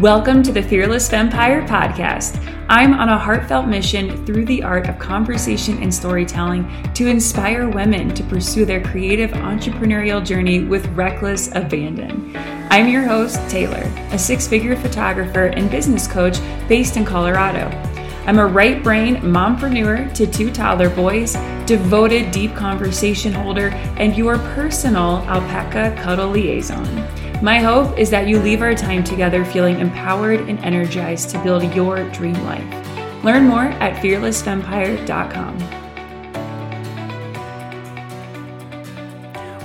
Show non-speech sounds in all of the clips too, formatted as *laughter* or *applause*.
Welcome to the Fearless Vampire podcast. I'm on a heartfelt mission through the art of conversation and storytelling to inspire women to pursue their creative entrepreneurial journey with reckless abandon. I'm your host, Taylor, a six figure photographer and business coach based in Colorado. I'm a right brain mompreneur to two toddler boys, devoted deep conversation holder, and your personal alpaca cuddle liaison. My hope is that you leave our time together feeling empowered and energized to build your dream life. Learn more at fearlessvampire.com.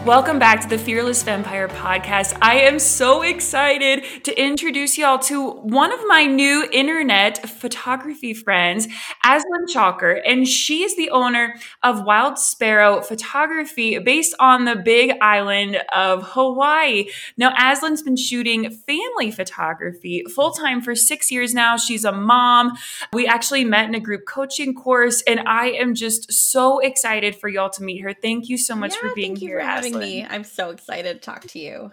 Welcome back to the Fearless Vampire podcast. I am so excited to introduce y'all to one of my new internet photography friends, Aislinn Chalker, and she is the owner of Wilde Sparrow Photography based on the big island of Hawaii. Now, Aislinn's been shooting family photography full time for six years now. She's a mom. We actually met in a group coaching course, and I am just so excited for y'all to meet her. Thank you so much yeah, for being here, Aislinn me. I'm so excited to talk to you.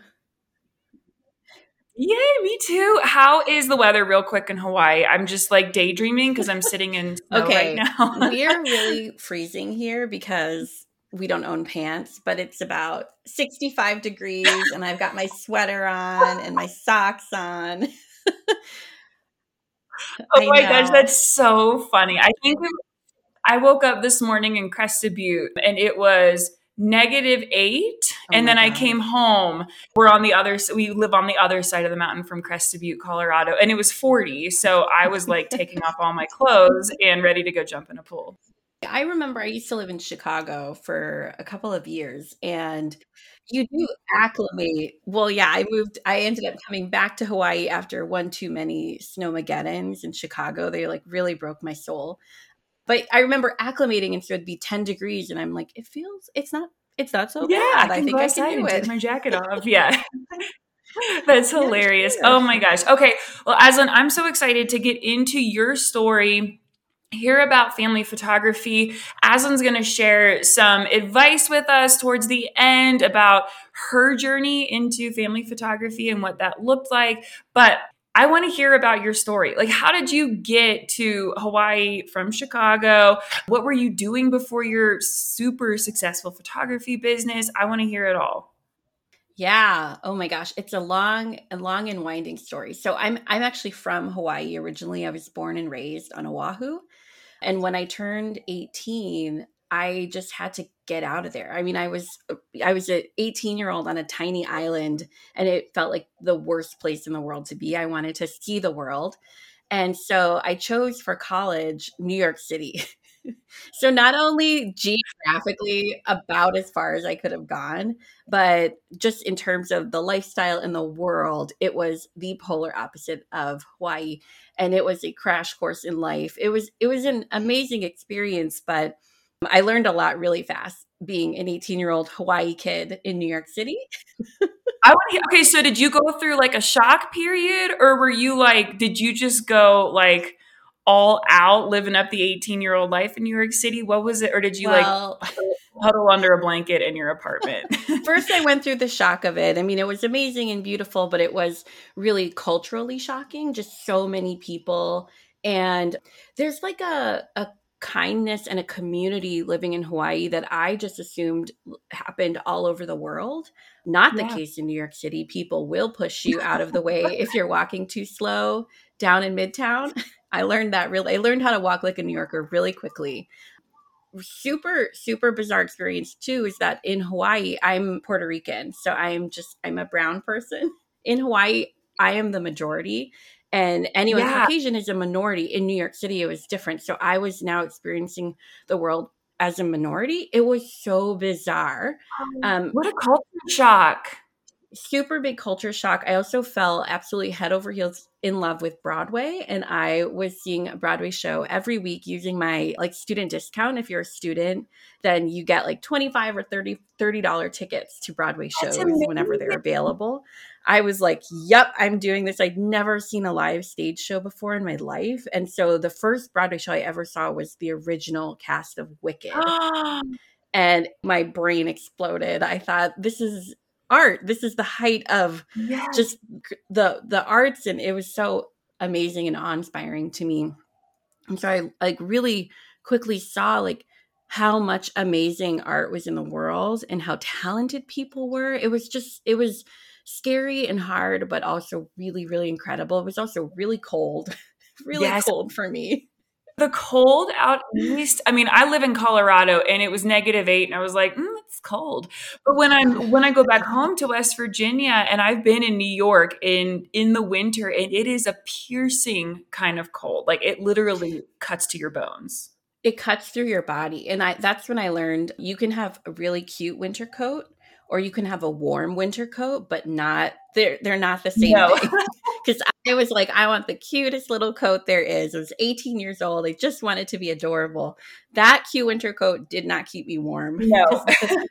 Yay, me too. How is the weather, real quick, in Hawaii? I'm just like daydreaming because I'm *laughs* sitting in snow okay. right now. we are *laughs* really freezing here because we don't own pants, but it's about 65 degrees, and I've got my sweater on and my socks on. *laughs* oh my gosh, that's so funny. I think I woke up this morning in Crested Butte, and it was negative eight. Oh and then God. I came home. We're on the other, we live on the other side of the mountain from Crested Butte, Colorado. And it was 40. So I was like *laughs* taking off all my clothes and ready to go jump in a pool. I remember I used to live in Chicago for a couple of years and you do acclimate. Well, yeah, I moved, I ended up coming back to Hawaii after one too many snowmageddons in Chicago. They like really broke my soul. But I remember acclimating and so it'd be 10 degrees and I'm like, it feels it's not it's not so yeah, bad. I, I think I can do it. Take my jacket *laughs* off. Yeah. *laughs* That's hilarious. Oh my gosh. Okay. Well, Aislinn, I'm so excited to get into your story hear about family photography. Aislinn's going to share some advice with us towards the end about her journey into family photography and what that looked like. But I want to hear about your story. Like, how did you get to Hawaii from Chicago? What were you doing before your super successful photography business? I want to hear it all. Yeah. Oh my gosh, it's a long, a long and winding story. So I'm I'm actually from Hawaii originally. I was born and raised on Oahu. And when I turned 18, I just had to get out of there. I mean, I was uh, I was an 18 year old on a tiny island, and it felt like the worst place in the world to be. I wanted to see the world, and so I chose for college New York City. *laughs* so not only geographically about as far as I could have gone, but just in terms of the lifestyle in the world, it was the polar opposite of Hawaii, and it was a crash course in life. It was it was an amazing experience, but I learned a lot really fast being an 18 year old Hawaii kid in New York City. I want to, okay, so did you go through like a shock period or were you like, did you just go like all out living up the 18 year old life in New York City? What was it? Or did you well, like huddle under a blanket in your apartment? *laughs* First, I went through the shock of it. I mean, it was amazing and beautiful, but it was really culturally shocking. Just so many people. And there's like a, a kindness and a community living in Hawaii that I just assumed happened all over the world. Not the yeah. case in New York City. People will push you out of the *laughs* way if you're walking too slow down in Midtown. I learned that really. I learned how to walk like a New Yorker really quickly. Super, super bizarre experience too is that in Hawaii, I'm Puerto Rican. So I'm just, I'm a brown person. In Hawaii, I am the majority and anyone yeah. Caucasian is a minority. In New York City, it was different. So I was now experiencing the world as a minority. It was so bizarre. Oh, um, what a culture shock! Super big culture shock. I also fell absolutely head over heels in love with Broadway, and I was seeing a Broadway show every week using my like student discount. If you're a student, then you get like 25 or 30 $30 tickets to Broadway shows whenever they're available. I was like, yep, I'm doing this. I'd never seen a live stage show before in my life. And so the first Broadway show I ever saw was the original cast of Wicked. *gasps* and my brain exploded. I thought, this is art. This is the height of Yes. just the the arts and it was so amazing and awe-inspiring to me. And so I like really quickly saw like how much amazing art was in the world and how talented people were. It was just it was scary and hard but also really really incredible. It was also really cold. *laughs* really Yes. cold for me. the cold out east i mean i live in colorado and it was negative eight and i was like mm, it's cold but when i'm when i go back home to west virginia and i've been in new york in in the winter and it is a piercing kind of cold like it literally cuts to your bones it cuts through your body and i that's when i learned you can have a really cute winter coat or you can have a warm winter coat but not they're they're not the same No. because *laughs* i was like i want the cutest little coat there is. I was 18 years old. I just wanted to be adorable. That cute winter coat did not keep me warm. No. *laughs*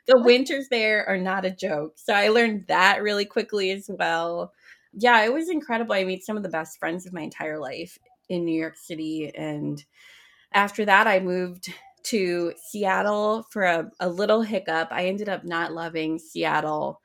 the winters there are not a joke. So i learned that really quickly as well. Yeah it was incredible. I made some of the best friends of my entire life in new york city and after that i moved to seattle for a, a little hiccup. I ended up not loving seattle.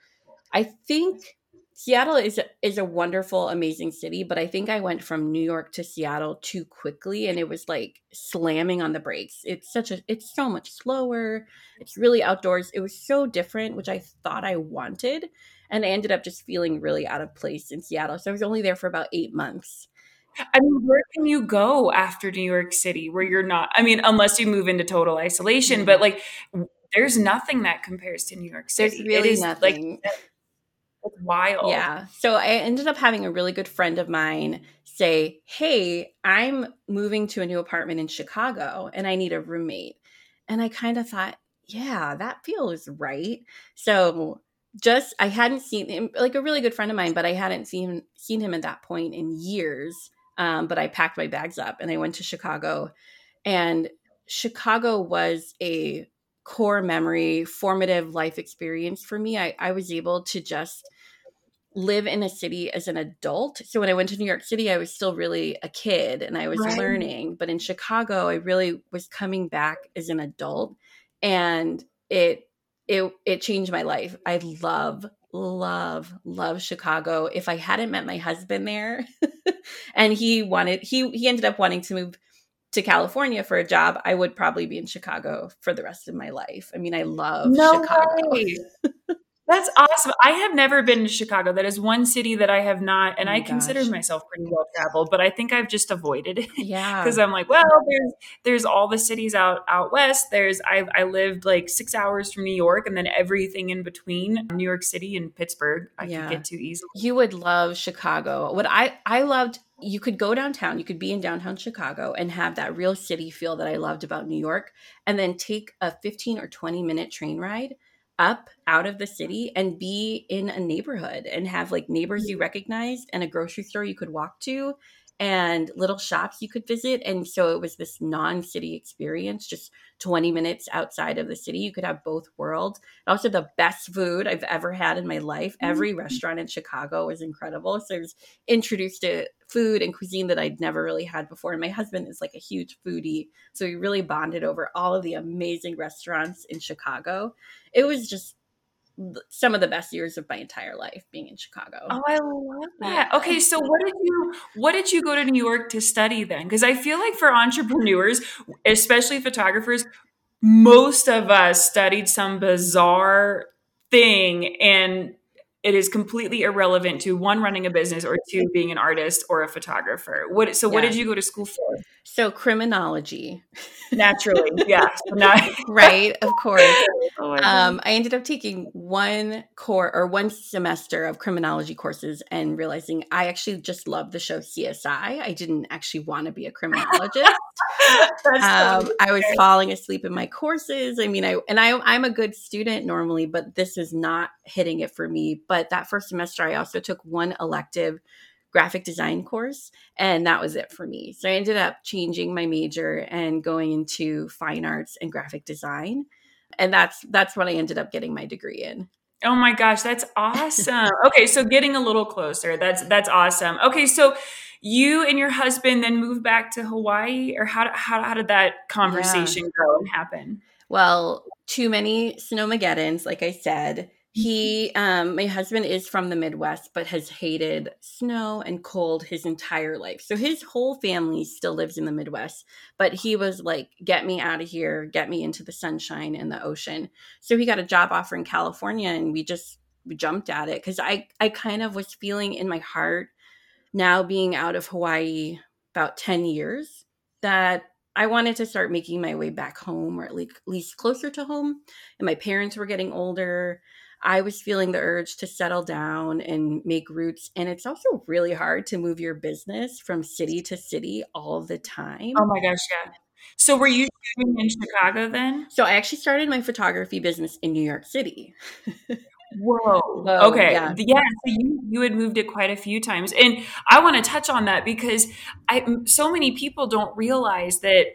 I think seattle is is a wonderful amazing city but i think i went from new york to seattle too quickly and it was like slamming on the brakes. It's such a it's so much slower. It's really outdoors. It was so different which i thought i wanted and i ended up just feeling really out of place in seattle. So i was only there for about eight months i mean where can you go after new york city where you're not i mean unless you move into total isolation but like there's nothing that compares to new york city there's It really is, like nothing it's wild Yeah. So I ended up having a really good friend of mine say, Hey, I'm moving to a new apartment in Chicago and I need a roommate. And I kind of thought, Yeah, that feels right. So just I hadn't seen him like a really good friend of mine, but I hadn't seen seen him at that point in years. Um, but I packed my bags up and I went to Chicago. And Chicago was a core memory, formative life experience for me. I, I was able to just live in a city as an adult. So when I went to New York City, I was still really a kid and I was Right. learning. But in Chicago, I really was coming back as an adult and it it it changed my life. I love love love Chicago. If I hadn't met my husband there *laughs* and he wanted he he ended up wanting to move to California for a job, I would probably be in Chicago for the rest of my life. I mean, I love no Chicago. way. *laughs* That's awesome. I have never been to Chicago. That is one city that I have not, and Oh I consider myself pretty well traveled, but I think I've just avoided it Yeah. because I'm like, well, there's there's all the cities out out west. There's I I lived like six hours from New York, and then everything in between New York City and Pittsburgh I Yeah. could get to easily. you would love Chicago. What I I loved, you could go downtown, you could be in downtown Chicago and have that real city feel that I loved about New York, and then take a 15 or 20 minute train ride up out of the city and be in a neighborhood and have like neighbors you mm. recognized and a grocery store you could walk to and little shops you could visit and so it was this non-city experience just 20 minutes outside of the city you could have both worlds also the best food I've ever had in my life. Mm-hmm. Every restaurant in Chicago was incredible. So I was introduced to food and cuisine that I'd never really had before. And my husband is like a huge foodie. So we really bonded over all of the amazing restaurants in Chicago. It was just some of the best years of my entire life being in Chicago. Oh, I love that. Okay, so what did you what did you go to New York to study then? Because I feel like for entrepreneurs, especially photographers, most of us studied some bizarre thing and it is completely irrelevant to one running a business or two being an artist or a photographer. What so what Yeah. did you go to school for? So criminology, Naturally, *laughs* yeah. Right? of course. *laughs* oh. Um, I ended up taking one core or one semester of criminology courses and realizing I actually just love the show CSI. I didn't actually want to be a criminologist. *laughs* Um, I was falling asleep in my courses. I mean, I and I I'm a good student normally, but this is not hitting it for me. But that first semester, I also took one elective graphic design course, and that was it for me. So I ended up changing my major and going into fine arts and graphic design, and that's that's what I ended up getting my degree in. Oh my gosh, that's awesome. *laughs* Okay, so getting a little closer. That's that's awesome. Okay, so you and your husband then moved back to Hawaii or how how how did that conversation go and happen? Well, too many snowmageddons, like I said. He um my husband is from the midwest but has hated snow and cold his entire life so his whole family still lives in the midwest but he was like get me out of here get me into the sunshine and the ocean so he got a job offer in california and we just jumped at it because i i kind of was feeling in my heart now being out of hawaii about 10 years that I wanted to start making my way back home or at least closer to home. And my parents were getting older. I was feeling the urge to settle down and make roots. And it's also really hard to move your business from city to city all the time. Oh my gosh, yeah. So were you in Chicago then? So I actually started my photography business in New York City. *laughs* Whoa. Whoa. Okay. Yeah. yeah. So you, you had moved it quite a few times. And I want to touch on that because I so many people don't realize that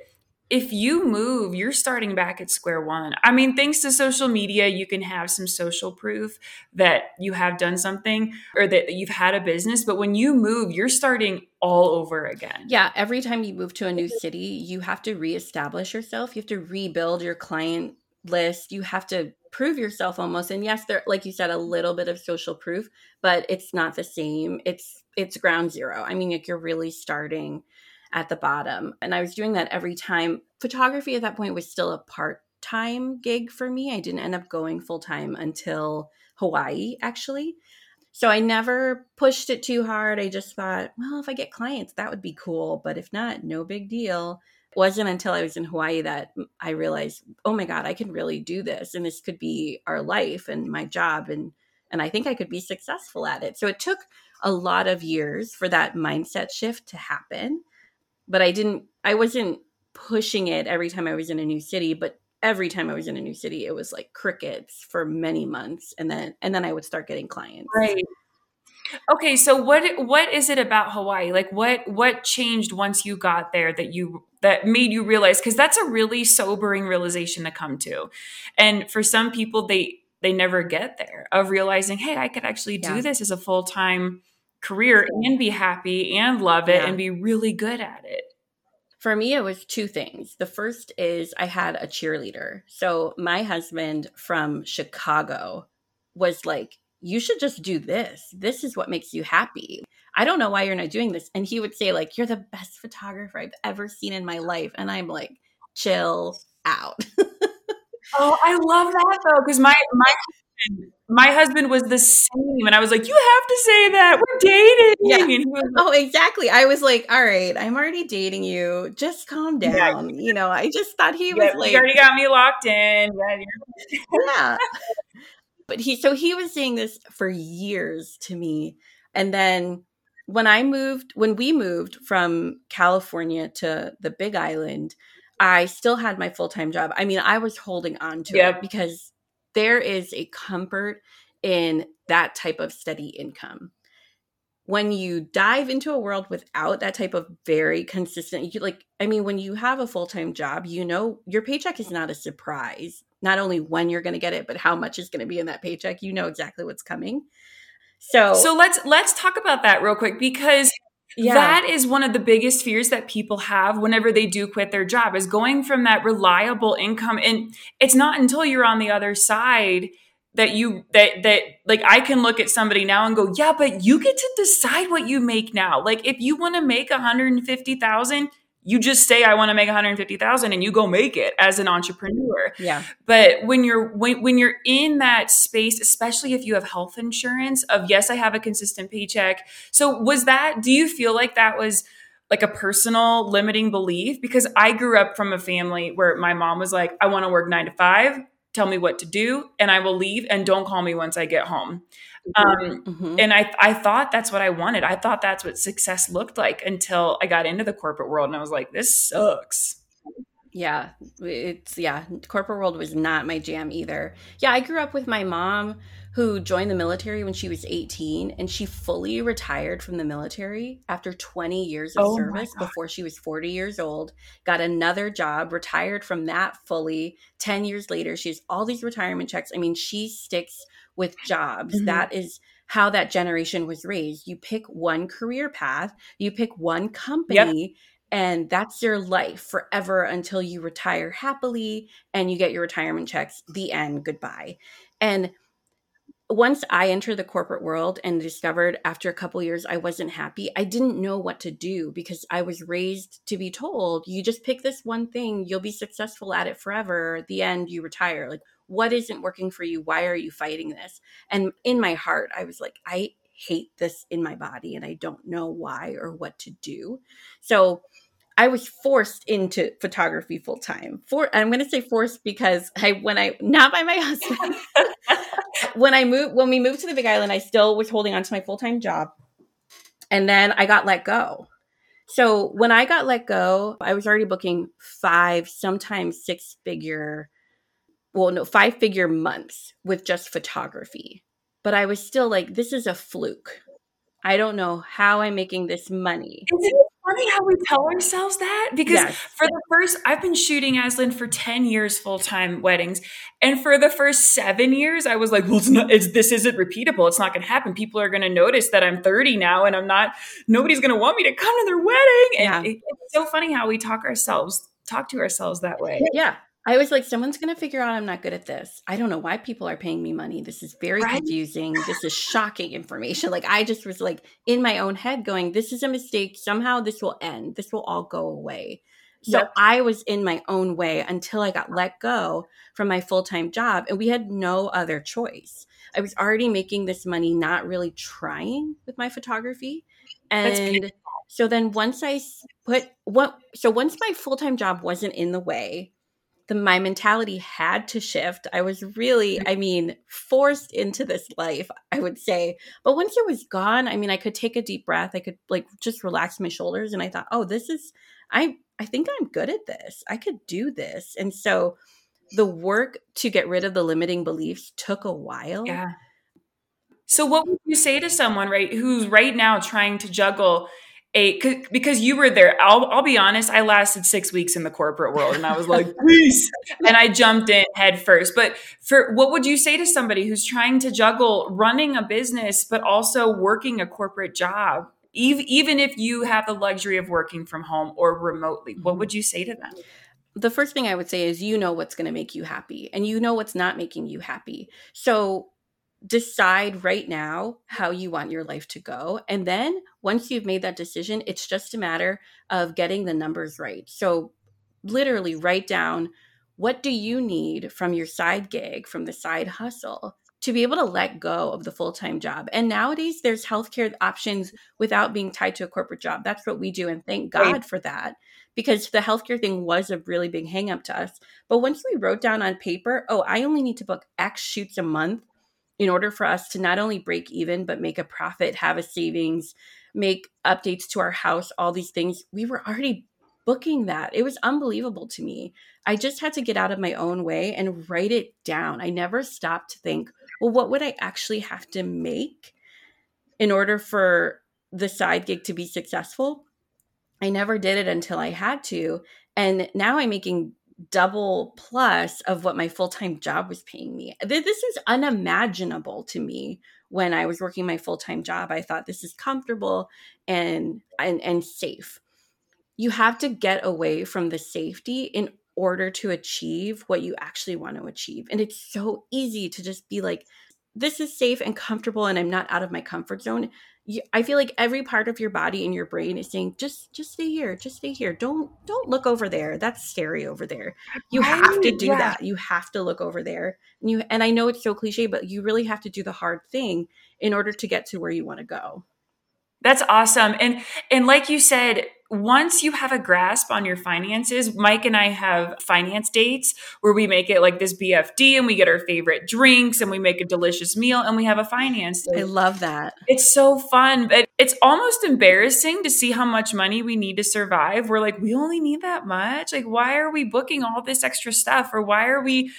if you move, you're starting back at square one. I mean, thanks to social media, you can have some social proof that you have done something or that you've had a business. But when you move, you're starting all over again. Yeah. Every time you move to a new city, you have to reestablish yourself. You have to rebuild your client list. You have to prove yourself almost. And yes, there, like you said, a little bit of social proof, but it's not the same. It's, it's ground zero. I mean, like you're really starting at the bottom. And I was doing that every time. Photography at that point was still a part time gig for me. I didn't end up going full time until Hawaii, actually. So I never pushed it too hard. I just thought, well, if I get clients, that would be cool. But if not, no big deal. It wasn't until I was in Hawaii that I realized, oh my God, I can really do this. And this could be our life and my job. And and I think I could be successful at it. So it took a lot of years for that mindset shift to happen but I didn't I wasn't pushing it every time I was in a new city, but every time I was in a new city it was like crickets for many months and then and then I would start getting clients. Right. Okay, so what what is it about Hawaii? Like what what changed once you got there that you that made you realize cuz that's a really sobering realization to come to. And for some people they they never get there of realizing, "Hey, I could actually do yeah. this as a full-time career and be happy and love it yeah. and be really good at it? For me, it was two things. The first is I had a cheerleader. So my husband from Chicago was like, you should just do this. This is what makes you happy. I don't know why you're not doing this. And he would say, like, you're the best photographer I've ever seen in my life. And I'm like, chill out. *laughs* oh, I love that though, because my my my husband was the same and i was like you have to say that. We're dating. Yeah. Like, oh exactly. I was like all right i'm already dating you. Just calm down yeah. you know i just thought he yeah, was like you already got me locked in. Yeah *laughs* but he so he was saying this for years to me and then when i moved when we moved from california to the big island i still had my full-time job. I mean i was holding on to yep. it because there is a comfort in that type of steady income. When you dive into a world without that type of very consistent, you like, I mean, when you have a full time job, you know your paycheck is not a surprise. Not only when you're going to get it, but how much is going to be in that paycheck. You know exactly what's coming. So, so let's let's talk about that real quick because yeah. that is one of the biggest fears that people have whenever they do quit their job is going from that reliable income and it's not until you're on the other side that you that that like I can look at somebody now and go, "Yeah, but you get to decide what you make now." Like if you want to make 150,000, you just say I want to make 150,000 and you go make it as an entrepreneur. Yeah. But when you're when, when you're in that space, especially if you have health insurance of yes, I have a consistent paycheck. So was that do you feel like that was like a personal limiting belief because I grew up from a family where my mom was like I want to work 9 to 5, tell me what to do and I will leave and don't call me once I get home. Um, mm-hmm. And I, I thought that's what I wanted. I thought that's what success looked like until I got into the corporate world and I was like, this sucks. Yeah, it's yeah. Corporate world was not my jam either. Yeah, I grew up with my mom who joined the military when she was 18 and she fully retired from the military after 20 years of oh service before she was 40 years old got another job retired from that fully 10 years later she has all these retirement checks i mean she sticks with jobs. Mm-hmm. That is how that generation was raised. You pick one career path, you pick one company. Yep. And that's your life forever until you retire happily and you get your retirement checks. The end. Goodbye. And once I entered the corporate world and discovered after a couple years I wasn't happy, I didn't know what to do because I was raised to be told, you just pick this one thing, you'll be successful at it forever. The end, you retire. Like, what isn't working for you? Why are you fighting this? And in my heart, I was like, I hate this in my body and I don't know why or what to do. So I was forced into photography full time. For I'm going to say forced because I when I not by my *laughs* husband. when I moved when we moved to the Big Island, I still was holding on to my full time job, and then I got let go. So when I got let go, I was already booking five, sometimes six figure, well, no, five figure months with just photography. But I was still like, this is a fluke. I don't know how I'm making this money. Is it funny how we tell ourselves that? Because yes. for the first, I've been shooting Aislinn for 10 years full time weddings. And for the first seven years, I was like, well, it's not, it's, this isn't repeatable. It's not going to happen. People are going to notice that I'm 30 now and I'm not, nobody's going to want me to come to their wedding. And yeah. it, it's so funny how we talk ourselves, talk to ourselves that way. Yeah. I was like, someone's going to figure out I'm not good at this. I don't know why people are paying me money. This is very right? confusing. This is *laughs* shocking information. Like, I just was like in my own head going, this is a mistake. Somehow this will end. This will all go away. So yep. I was in my own way until I got let go from my full time job. And we had no other choice. I was already making this money, not really trying with my photography. And so then once I put what, so once my full time job wasn't in the way, the my mentality had to shift. I was really, mm-hmm. I mean, forced into this life, I would say. But once it was gone, I mean, I could take a deep breath. I could like just relax my shoulders and I thought, "Oh, this is I I think I'm good at this. I could do this." And so the work to get rid of the limiting beliefs took a while. Yeah. So what would you say to someone right who's right now trying to juggle a because you were there. I'll I'll be honest. I lasted six weeks in the corporate world, and I was like, *laughs* please, and I jumped in head first. But for what would you say to somebody who's trying to juggle running a business but also working a corporate job? Even even if you have the luxury of working from home or remotely, what mm-hmm. would you say to them? The first thing I would say is you know what's going to make you happy, and you know what's not making you happy. So decide right now how you want your life to go. And then once you've made that decision, it's just a matter of getting the numbers right. So, literally, write down what do you need from your side gig, from the side hustle to be able to let go of the full-time job. And nowadays there's healthcare options without being tied to a corporate job. That's what we do and thank God right. for that because the healthcare thing was a really big hangup to us. But once we wrote down on paper, oh, I only need to book X shoots a month in order for us to not only break even, but make a profit, have a savings, make updates to our house, all these things, we were already booking that. It was unbelievable to me. I just had to get out of my own way and write it down. I never stopped to think, well, what would I actually have to make in order for the side gig to be successful? I never did it until I had to. And now I'm making double plus of what my full-time job was paying me. This is unimaginable to me when I was working my full-time job. I thought this is comfortable and and and safe. You have to get away from the safety in order to achieve what you actually want to achieve. And it's so easy to just be like this is safe and comfortable and I'm not out of my comfort zone you, I feel like every part of your body and your brain is saying, just just stay here, just stay here. Don't don't look over there. That's scary over there. You right? have to do yeah. that. You have to look over there. And you and I know it's so cliche, but you really have to do the hard thing in order to get to where you want to go. That's awesome. And and like you said, once you have a grasp on your finances, Mike and I have finance dates where we make it like this BFD and we get our favorite drinks and we make a delicious meal and we have a finance date. I love that. It's so fun, but it's almost embarrassing to see how much money we need to survive. We're like, we only need that much. Like, why are we booking all this extra stuff? Or why are we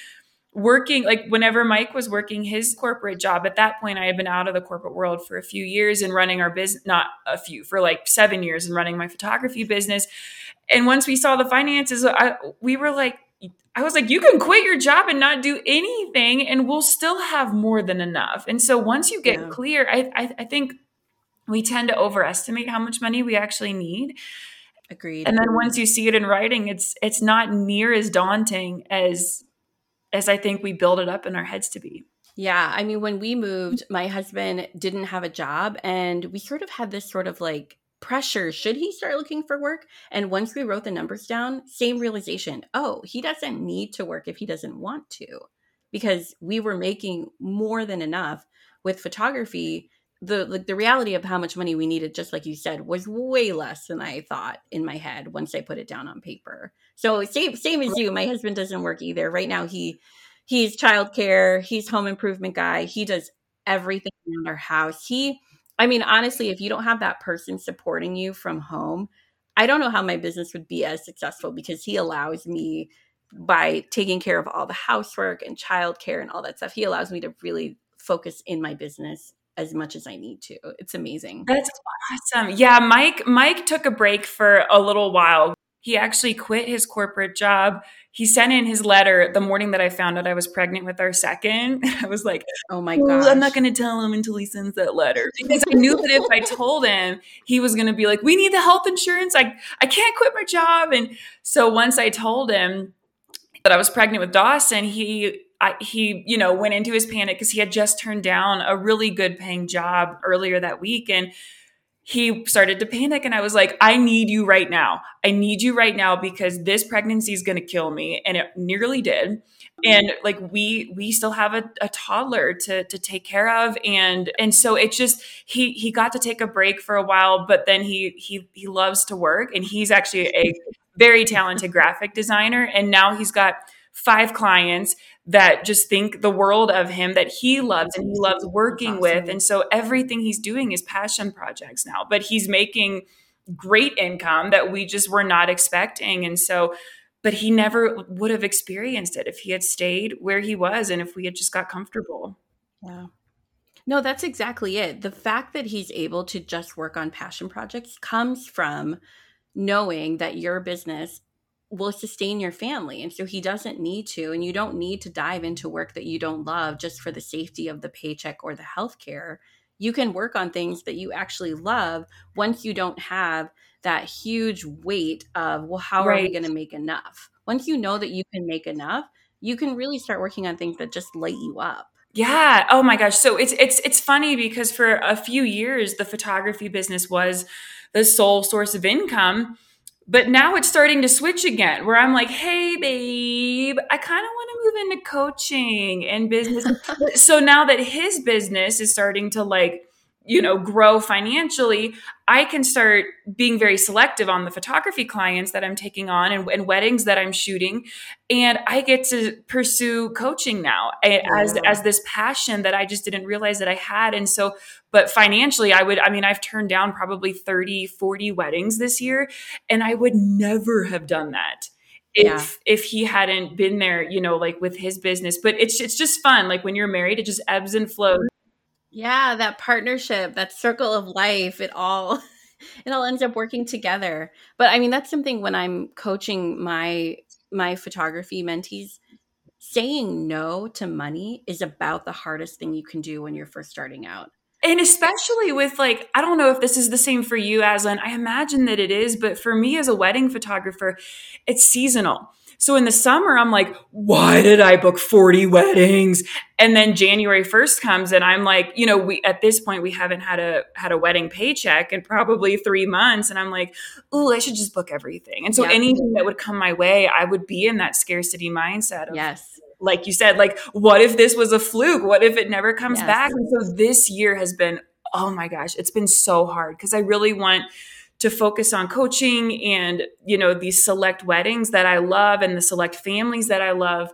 working like whenever Mike was working his corporate job at that point I had been out of the corporate world for a few years and running our business not a few for like 7 years and running my photography business. And once we saw the finances I, we were like I was like you can quit your job and not do anything and we'll still have more than enough. And so once you get yeah. clear I, I I think we tend to overestimate how much money we actually need. Agreed. And then once you see it in writing it's it's not near as daunting as as I think we build it up in our heads to be. Yeah, I mean, when we moved, my husband didn't have a job, and we sort of had this sort of like pressure should he start looking for work? And once we wrote the numbers down, same realization oh, he doesn't need to work if he doesn't want to, because we were making more than enough with photography. The, like the reality of how much money we needed, just like you said, was way less than I thought in my head once I put it down on paper. So same same as you, my husband doesn't work either. Right now he he's childcare, he's home improvement guy, he does everything in our house. He I mean, honestly, if you don't have that person supporting you from home, I don't know how my business would be as successful because he allows me by taking care of all the housework and childcare and all that stuff. He allows me to really focus in my business as much as I need to. It's amazing. That's awesome. Yeah, Mike Mike took a break for a little while he actually quit his corporate job. He sent in his letter the morning that I found out I was pregnant with our second. *laughs* I was like, "Oh my god, I'm not going to tell him until he sends that letter because I knew that if I told him, he was going to be like, "We need the health insurance. I I can't quit my job." And so once I told him that I was pregnant with Dawson, he I, he, you know, went into his panic because he had just turned down a really good paying job earlier that week, and he started to panic and I was like, I need you right now. I need you right now because this pregnancy is going to kill me. And it nearly did. And like we we still have a, a, toddler to to take care of. And and so it just he he got to take a break for a while, but then he he he loves to work and he's actually a very talented graphic designer. And now he's got five clients that just think the world of him that he loves and he loves working with. And so everything he's doing is passion projects now, but he's making great income that we just were not expecting. And so, but he never would have experienced it if he had stayed where he was and if we had just got comfortable. Yeah. No, that's exactly it. The fact that he's able to just work on passion projects comes from knowing that your business will sustain your family. And so he doesn't need to. And you don't need to dive into work that you don't love just for the safety of the paycheck or the healthcare. You can work on things that you actually love once you don't have that huge weight of, well, how right. are we going to make enough? Once you know that you can make enough, you can really start working on things that just light you up. Yeah. Oh my gosh. So it's it's it's funny because for a few years the photography business was the sole source of income but now it's starting to switch again where I'm like, hey, babe, I kind of want to move into coaching and business. *laughs* so now that his business is starting to like, you know, grow financially, I can start being very selective on the photography clients that I'm taking on and, and weddings that I'm shooting. And I get to pursue coaching now as, as this passion that I just didn't realize that I had. And so, but financially, I would, I mean, I've turned down probably 30, 40 weddings this year, and I would never have done that if yeah. if he hadn't been there you know like with his business but it's it's just fun like when you're married it just ebbs and flows yeah, that partnership, that circle of life, it all *laughs* it all ends up working together. But I mean, that's something when I'm coaching my my photography mentees, saying no to money is about the hardest thing you can do when you're first starting out. And especially with like, I don't know if this is the same for you, Aislinn. I imagine that it is, but for me as a wedding photographer, it's seasonal. So in the summer, I'm like, why did I book 40 weddings? And then January 1st comes and I'm like, you know, we at this point we haven't had a had a wedding paycheck in probably three months. And I'm like, oh, I should just book everything. And so yeah. anything that would come my way, I would be in that scarcity mindset of yes like you said, like, what if this was a fluke? What if it never comes yes. back? And so this year has been, oh my gosh, it's been so hard because I really want to focus on coaching and you know these select weddings that I love and the select families that I love.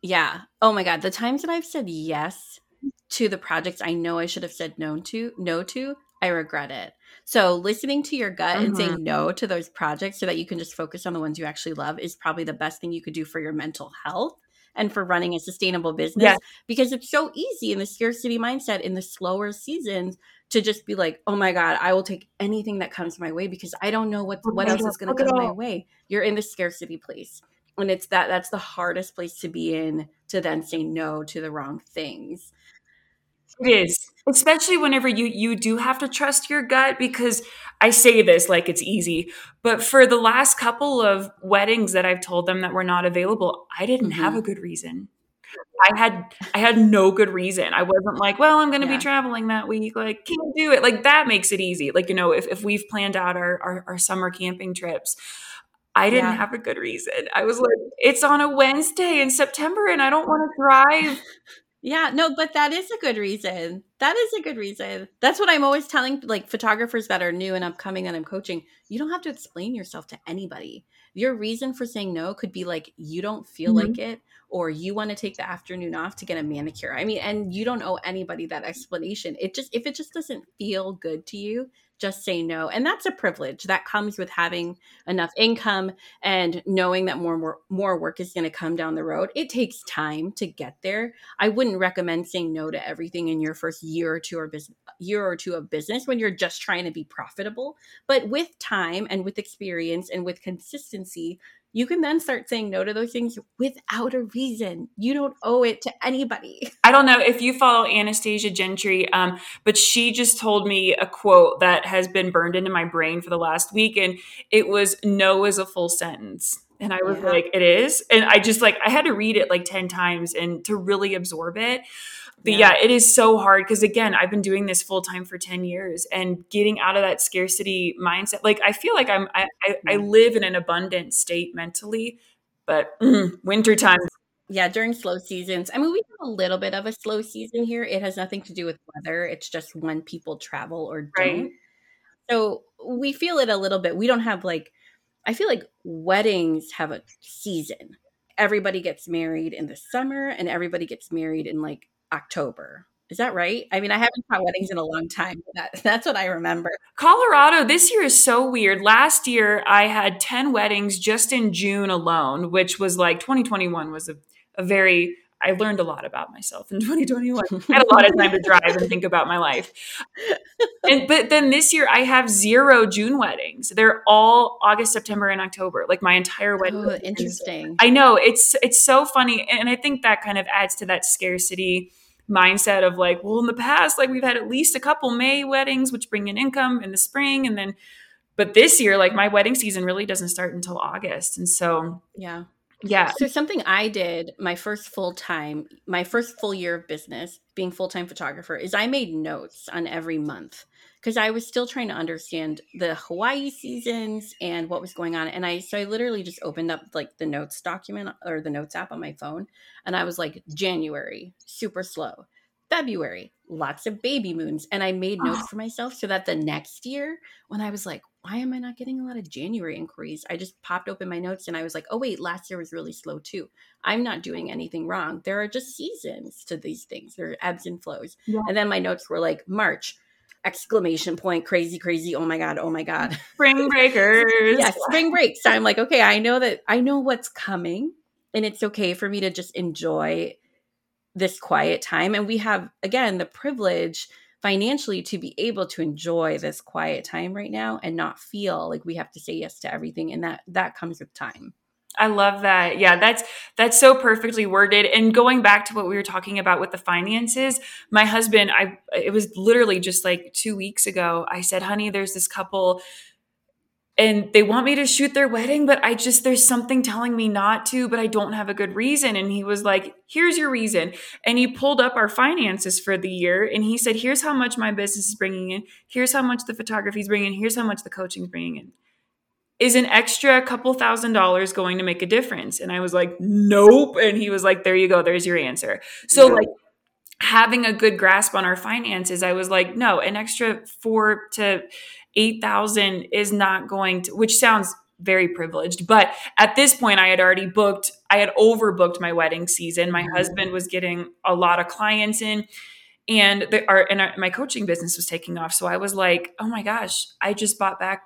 Yeah. Oh my god, the times that I've said yes to the projects I know I should have said no to, no to, I regret it. So listening to your gut and saying mm-hmm. no to those projects so that you can just focus on the ones you actually love is probably the best thing you could do for your mental health and for running a sustainable business yes. because it's so easy in the scarcity mindset in the slower seasons to just be like, oh my God, I will take anything that comes my way because I don't know what what else is going to come my way. You're in the scarcity place. And it's that that's the hardest place to be in to then say no to the wrong things. It is, especially whenever you you do have to trust your gut because I say this like it's easy, but for the last couple of weddings that I've told them that were not available, I didn't mm-hmm. have a good reason. I had I had no good reason. I wasn't like, well, I'm going to yeah. be traveling that week. Like, can't do it. Like that makes it easy. Like you know, if if we've planned out our our, our summer camping trips. I didn't yeah. have a good reason. I was like, it's on a Wednesday in September and I don't want to drive yeah, no, but that is a good reason. That is a good reason. That's what I'm always telling like photographers that are new and upcoming that I'm coaching. You don't have to explain yourself to anybody. Your reason for saying no could be like you don't feel mm-hmm. like it or you want to take the afternoon off to get a manicure. I mean, and you don't owe anybody that explanation. It just if it just doesn't feel good to you, just say no. And that's a privilege that comes with having enough income and knowing that more more, more work is going to come down the road. It takes time to get there. I wouldn't recommend saying no to everything in your first year or two or business year or two of business when you're just trying to be profitable. But with time and with experience and with consistency, you can then start saying no to those things without a reason. You don't owe it to anybody. *laughs* I don't know if you follow Anastasia Gentry, um, but she just told me a quote that has been burned into my brain for the last week, and it was "No is a full sentence." And I was yeah. like, it is. And I just like, I had to read it like 10 times and to really absorb it. But yeah, yeah it is so hard because again, I've been doing this full time for 10 years and getting out of that scarcity mindset. Like I feel like I'm I, I, I live in an abundant state mentally, but mm, winter time. Yeah, during slow seasons. I mean, we have a little bit of a slow season here. It has nothing to do with weather. It's just when people travel or don't. Right. So we feel it a little bit. We don't have like I feel like weddings have a season. Everybody gets married in the summer and everybody gets married in like October. Is that right? I mean, I haven't had weddings in a long time. That, *laughs* that's what I remember. Colorado this year is so weird. Last year, I had 10 weddings just in June alone, which was like 2021 was a, a very I learned a lot about myself in *laughs* 2021. I had a lot of time to drive and think about my life. And but then this year I have zero June weddings. They're all August, September, and October. Like my entire wedding. Oh, interesting. I know it's it's so funny, and I think that kind of adds to that scarcity mindset of like, well, in the past, like we've had at least a couple May weddings, which bring in income in the spring, and then, but this year, like my wedding season really doesn't start until August, and so yeah, yeah. So something I did my first full time, my first full year of business, being full time photographer, is I made notes on every month because I was still trying to understand the Hawaii seasons and what was going on. And I so I literally just opened up like the notes document or the notes app on my phone, and I was like January, super slow. February, lots of baby moons. And I made notes oh. for myself so that the next year, when I was like, why am I not getting a lot of January inquiries? I just popped open my notes and I was like, oh, wait, last year was really slow too. I'm not doing anything wrong. There are just seasons to these things, there are ebbs and flows. Yeah. And then my notes were like, March, exclamation point, crazy, crazy. Oh my God, oh my God. *laughs* Spring breakers. yeah, spring breaks. So I'm like, okay, I know that I know what's coming. And it's okay for me to just enjoy this quiet time. And we have, again, the privilege financially to be able to enjoy this quiet time right now and not feel like we have to say yes to everything and that that comes with time I love that. Yeah, that's that's so perfectly worded. And going back to what we were talking about with the finances, my husband, I it was literally just like 2 weeks ago, I said, "Honey, there's this couple and they want me to shoot their wedding, but I just, there's something telling me not to, but I don't have a good reason. And he was like, here's your reason. And he pulled up our finances for the year and he said, here's how much my business is bringing in. Here's how much the photography is bringing in. Here's how much the coaching is bringing in. Is an extra couple thousand dollars going to make a difference? And I was like, nope. And he was like, there you go. There's your answer. So, yeah. like, having a good grasp on our finances, I was like, no, an extra four to 8,000 is not going to, which sounds very privileged. But at this point, I had already booked, I had overbooked my wedding season. My mm-hmm. husband was getting a lot of clients in. And the, our, and our, my coaching business was taking off. So I was like, oh my gosh, I just bought back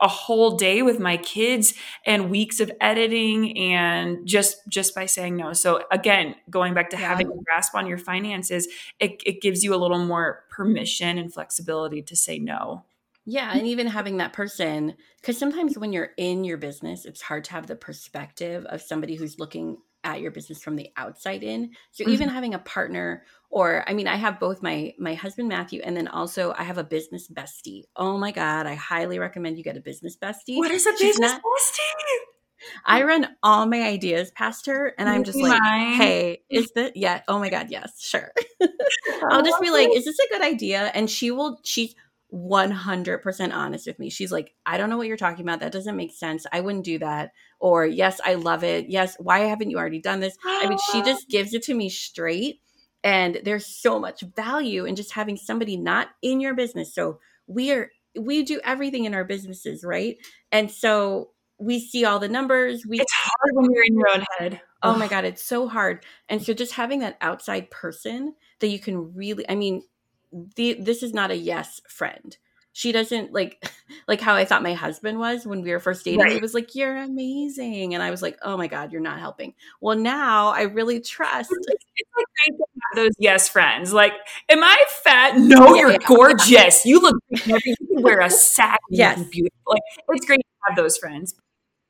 a whole day with my kids and weeks of editing and just just by saying no so again going back to having a grasp on your finances it, it gives you a little more permission and flexibility to say no yeah, and even having that person, because sometimes when you're in your business, it's hard to have the perspective of somebody who's looking at your business from the outside in. So mm-hmm. even having a partner, or I mean, I have both my my husband Matthew, and then also I have a business bestie. Oh my god, I highly recommend you get a business bestie. What is a She's business not, bestie? I run all my ideas past her and I'm just like, mine? hey, is this yeah, oh my god, yes, sure. *laughs* I'll just be like, is this a good idea? And she will she's 100% honest with me. She's like, I don't know what you're talking about. That doesn't make sense. I wouldn't do that. Or, yes, I love it. Yes, why haven't you already done this? I mean, she *gasps* just gives it to me straight. And there's so much value in just having somebody not in your business. So we are, we do everything in our businesses, right? And so we see all the numbers. We, it's hard when you're in your own head. Oh my God, it's so hard. And so just having that outside person that you can really, I mean, the, this is not a yes friend she doesn't like *laughs* like how I thought my husband was when we were first dating. Right. He was like, "You're amazing," and I was like, "Oh my god, you're not helping." Well, now I really trust. It's like great to have those yes friends. Like, am I fat? No, yeah, you're yeah, gorgeous. Yeah. You look. You can *laughs* wear a sack. Yes, beautiful. Like, it's great to have those friends.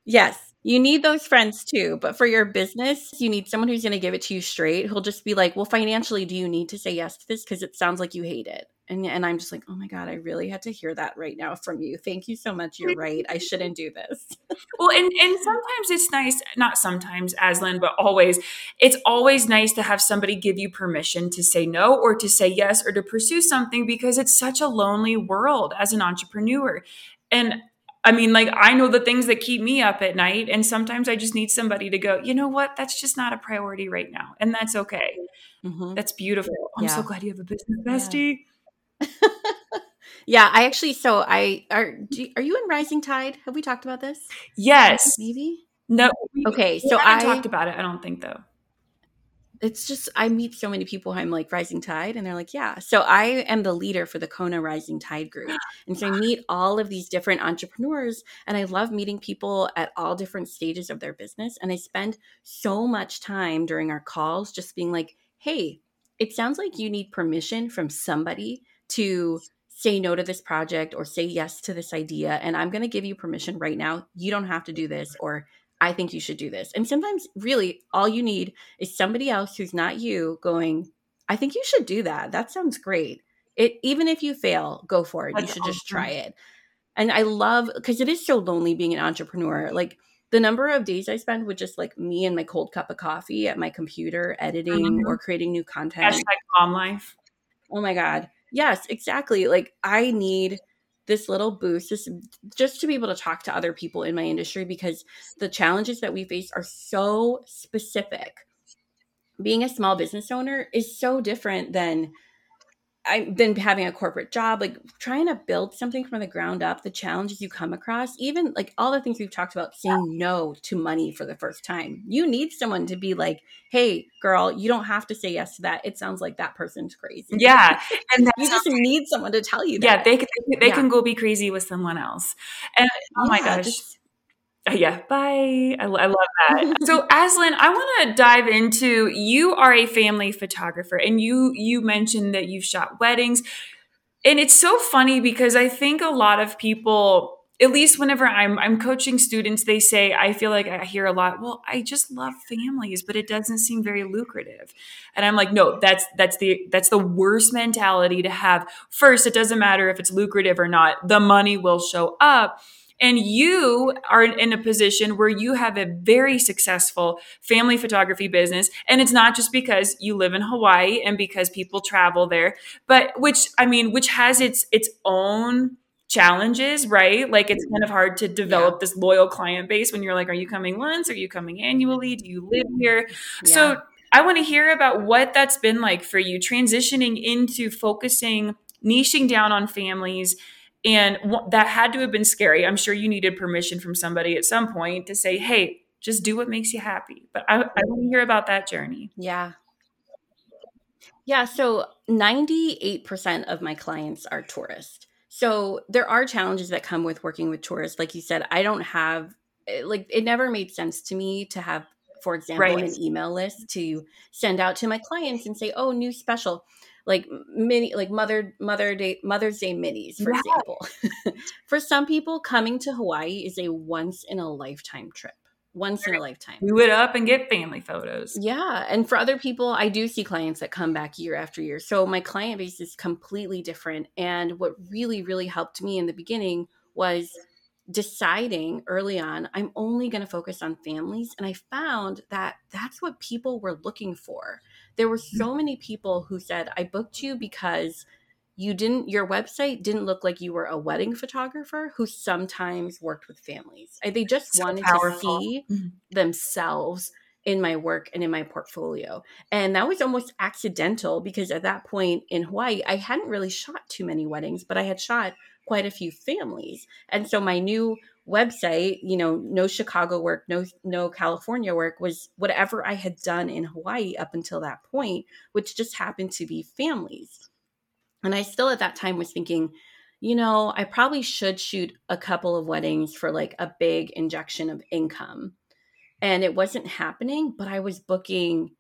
Yes, you need those friends too. But for your business, you need someone who's going to give it to you straight. Who'll just be like, "Well, financially, do you need to say yes to this because it sounds like you hate it?" And and I'm just like, oh my god, I really had to hear that right now from you. Thank you so much. You're right. I shouldn't do this. *laughs* well, and and sometimes it's nice, not sometimes, Aislinn, but always, it's always nice to have somebody give you permission to say no or to say yes or to pursue something because it's such a lonely world as an entrepreneur. And I mean, like, I know the things that keep me up at night. And sometimes I just need somebody to go, you know what? That's just not a priority right now. And that's okay. Mm-hmm. That's beautiful. I'm yeah. so glad you have a business bestie. Yeah. *laughs* yeah, I actually. So I are. Do, are you in Rising Tide? Have we talked about this? Yes. Maybe. No. Okay. So I talked about it. I don't think though. It's just I meet so many people. I'm like Rising Tide, and they're like, yeah. So I am the leader for the Kona Rising Tide group, *gasps* and so I meet all of these different entrepreneurs, and I love meeting people at all different stages of their business. And I spend so much time during our calls just being like, hey, it sounds like you need permission from somebody to say no to this project or say yes to this idea and i'm going to give you permission right now you don't have to do this or i think you should do this and sometimes really all you need is somebody else who's not you going i think you should do that that sounds great it even if you fail go for it That's you should awesome. just try it and i love because it is so lonely being an entrepreneur like the number of days I spend with just like me and my cold cup of coffee at my computer editing mm-hmm. or creating new content. Hashtag calm life. Oh my God. Yes, exactly. Like I need this little boost just, just to be able to talk to other people in my industry because the challenges that we face are so specific. Being a small business owner is so different than I've been having a corporate job, like trying to build something from the ground up, the challenges you come across, even like all the things we've talked about, saying no to money for the first time. You need someone to be like, hey, girl, you don't have to say yes to that. It sounds like that person's crazy. Yeah. And *laughs* you just need someone to tell you that. Yeah, they can, they, yeah. can go be crazy with someone else. And oh yeah, my gosh. Just, Uh, yeah, bye. I, I love that. so, *laughs* Aislinn, I want to dive into you are a family photographer, and you you mentioned that you've shot weddings, and it's so funny because I think a lot of people, at least whenever I'm I'm coaching students, they say I feel like I hear a lot. Well, I just love families, but it doesn't seem very lucrative, and I'm like, no, that's that's the that's the worst mentality to have. First, it doesn't matter if it's lucrative or not; the money will show up. And you are in a position where you have a very successful family photography business. And it's not just because you live in Hawaii and because people travel there, but which, I mean, which has its, its own challenges, right? Like it's kind of hard to develop yeah. this loyal client base when you're like, are you coming once? Are you coming annually? Do you live here? Yeah. So I want to hear about what that's been like for you transitioning into focusing, niching down on families and that had to have been scary. I'm sure you needed permission from somebody at some point to say, hey, just do what makes you happy. But I, I want to hear about that journey. Yeah. Yeah. So 98% of my clients are tourists. So there are challenges that come with working with tourists. Like you said, I don't have, eh, like, it never made sense to me to have, for example, right. an email list to send out to my clients and say, oh, new special like mini like mother mother day mother's day minis for example. *laughs* For some people coming to hawaii is a once in a lifetime trip once in a lifetime. Do it up and get family photos. Yeah and for other people i do see clients that come back year after year. So my client base is completely different and what really really helped me in the beginning was deciding early on, I'm only going to focus on families. And I found that that's what people were looking for. There were so many people who said, I booked you because you didn't your website didn't look like you were a wedding photographer who sometimes worked with families they just so wanted powerful. to see mm-hmm. themselves in my work and in my portfolio and that was almost accidental because at that point in hawaii i hadn't really shot too many weddings but i had shot quite a few families and so my new website you know no chicago work no no california work was whatever i had done in hawaii up until that point which just happened to be families and I still at that time was thinking, you know, I probably should shoot a couple of weddings for like a big injection of income. And it wasn't happening, but I was booking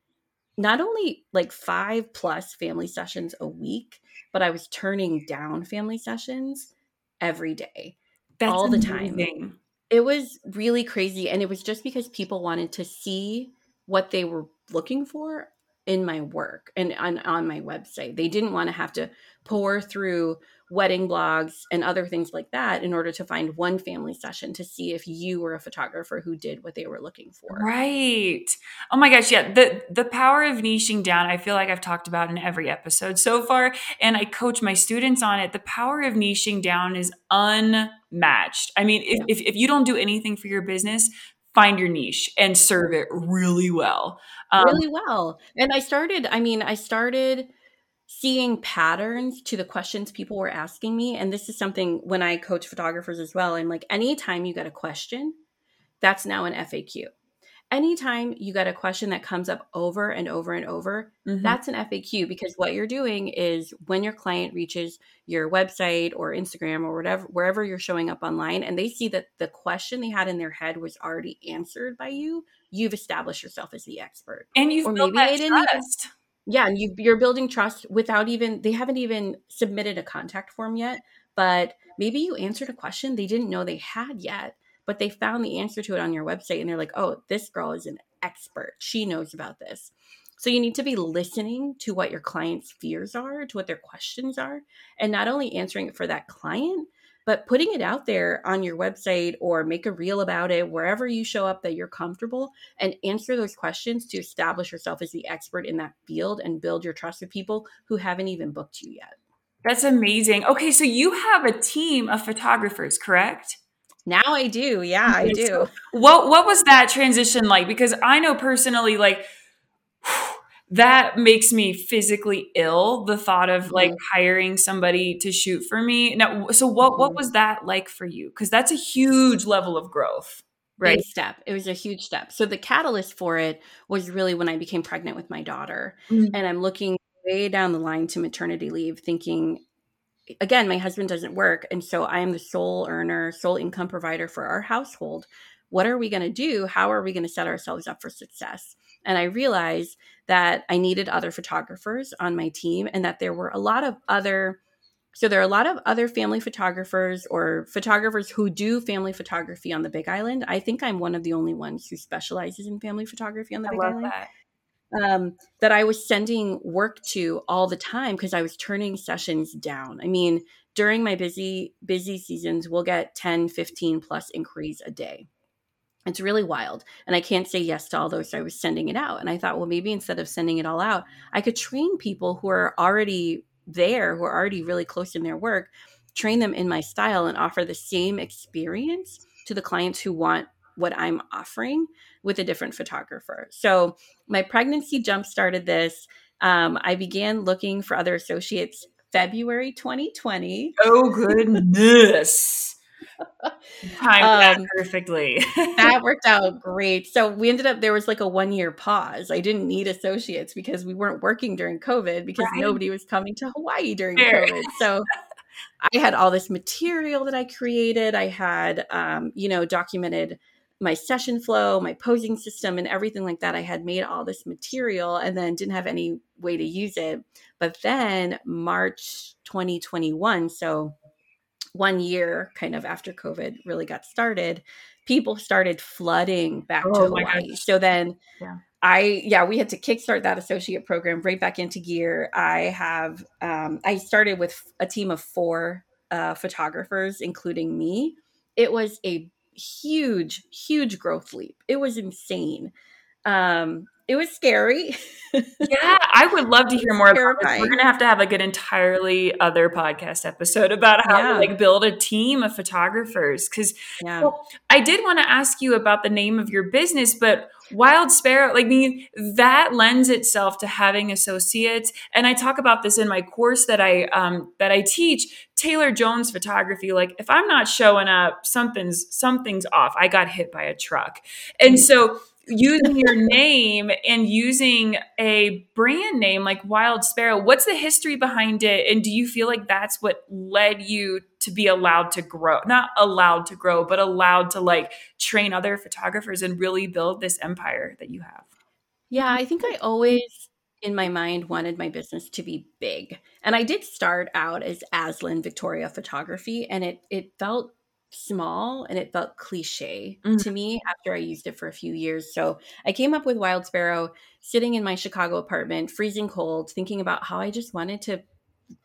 not only like five plus family sessions a week, but I was turning down family sessions every day, That's all the amazing. time. It was really crazy. And it was just because people wanted to see what they were looking for in my work and on, on my website. They didn't want to have to pour through wedding blogs and other things like that in order to find one family session to see if you were a photographer who did what they were looking for. Right. Oh my gosh, yeah. The the power of niching down, I feel like I've talked about in every episode so far and I coach my students on it. The power of niching down is unmatched. I mean, if, yeah. if, if you don't do anything for your business, find your niche and serve it really well. Um, really well. And I started, I mean, I started seeing patterns to the questions people were asking me. And this is something when I coach photographers as well. I'm like, anytime you get a question, that's now an FAQ. Anytime you get a question that comes up over and over and over, mm-hmm. that's an FAQ because what you're doing is when your client reaches your website or Instagram or whatever, wherever you're showing up online, and they see that the question they had in their head was already answered by you, you've established yourself as the expert. And you've or maybe they didn't trust. even yeah and you, you're building trust without even they haven't even submitted a contact form yet but maybe you answered a question they didn't know they had yet but they found the answer to it on your website and they're like oh this girl is an expert she knows about this so you need to be listening to what your client's fears are to what their questions are and not only answering it for that client but putting it out there on your website or make a reel about it wherever you show up that you're comfortable and answer those questions to establish yourself as the expert in that field and build your trust with people who haven't even booked you yet. That's amazing. Okay, so you have a team of photographers, correct? Now I do. Yeah, I do. what what was that transition like? Because I know personally like *sighs* that makes me physically ill the thought of like mm-hmm. hiring somebody to shoot for me now so what what mm-hmm. was that like for you because that's a huge level of growth right Big step it was a huge step so the catalyst for it was really when i became pregnant with my daughter mm-hmm. and i'm looking way down the line to maternity leave thinking again my husband doesn't work and so i am the sole earner sole income provider for our household what are we going to do how are we going to set ourselves up for success and I realized that I needed other photographers on my team and that there were a lot of other so there are a lot of other family photographers or photographers who do family photography on the Big Island. I think I'm one of the only ones who specializes in family photography on the I Big Island. That. Um, that I was sending work to all the time because I was turning sessions down. I mean, during my busy busy seasons, we'll get 10, 15 plus inquiries a day. It's really wild. And I can't say yes to all those. So I was sending it out. And I thought, well, maybe instead of sending it all out, I could train people who are already there, who are already really close in their work, train them in my style and offer the same experience to the clients who want what I'm offering with a different photographer. So my pregnancy jump started this. Um, I began looking for other associates February 2020. Oh, goodness. *laughs* Timed um, perfectly. that *laughs* worked out great. So we ended up there was like a one year pause. I didn't need associates because we weren't working during COVID because right. nobody was coming to Hawaii during. COVID. So I had all this material that I created. I had um, you know, documented my session flow, my posing system, and everything like that. I had made all this material and then didn't have any way to use it. But then March 2021, so one year kind of after COVID really got started, people started flooding back oh, to Hawaii. So then yeah. I yeah, we had to kickstart that associate program right back into gear. I have um, I started with a team of four uh, photographers, including me. it was a huge, huge growth leap. It was insane. Um, it was scary. *laughs* yeah, I would love to hear more about this. We're gonna have to have like an entirely other podcast episode about how yeah. to like build a team of photographers. Because yeah. well, I did want to ask you about the name of your business, but Wilde Sparrow, like me, that lends itself to having associates. And I talk about this in my course that I um, that I teach. Taylor Jones photography. Like if I'm not showing up, something's something's off. I got hit by a truck, and so using your name and using a brand name like Wilde Sparrow, what's the history behind it? And do you feel like that's what led you to be allowed to grow? Not allowed to grow, but allowed to like train other photographers and really build this empire that you have? Yeah, I think I always in my mind wanted my business to be big. And I did start out as Aislinn Victoria Photography and it it felt small and it felt cliche mm-hmm. to me after I used it for a few years. So I came up with Wilde Sparrow sitting in my Chicago apartment, freezing cold, thinking about how I just wanted to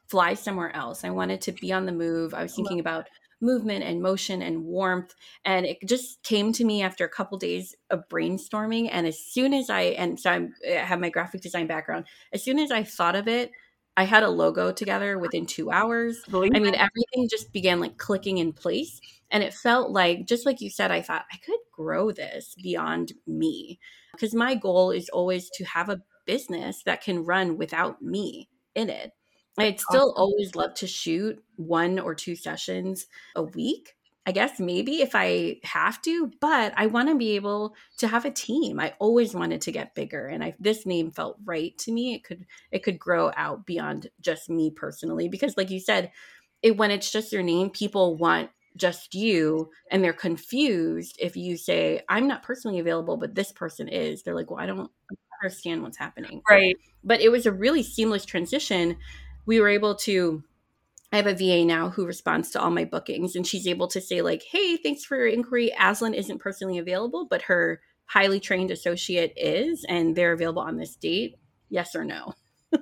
fly somewhere else. I wanted to be on the move. I was thinking about movement and motion and warmth and it just came to me after a couple days of brainstorming and as soon as I and so I'm, I have my graphic design background as soon as I thought of it I had a logo together within two hours. I mean, everything just began like clicking in place. And it felt like, just like you said, I thought I could grow this beyond me. Because my goal is always to have a business that can run without me in it. I'd still always love to shoot one or two sessions a week I guess maybe if I have to, but I want to be able to have a team. I always wanted to get bigger and I this name felt right to me. It could it could grow out beyond just me personally because like you said, it when it's just your name, people want just you and they're confused if you say I'm not personally available but this person is. They're like, "Well, I don't understand what's happening." Right. But it was a really seamless transition. We were able to I have a VA now who responds to all my bookings, and she's able to say, like, hey, thanks for your inquiry. Aislinn isn't personally available, but her highly trained associate is, and they're available on this date. Yes or no? *laughs*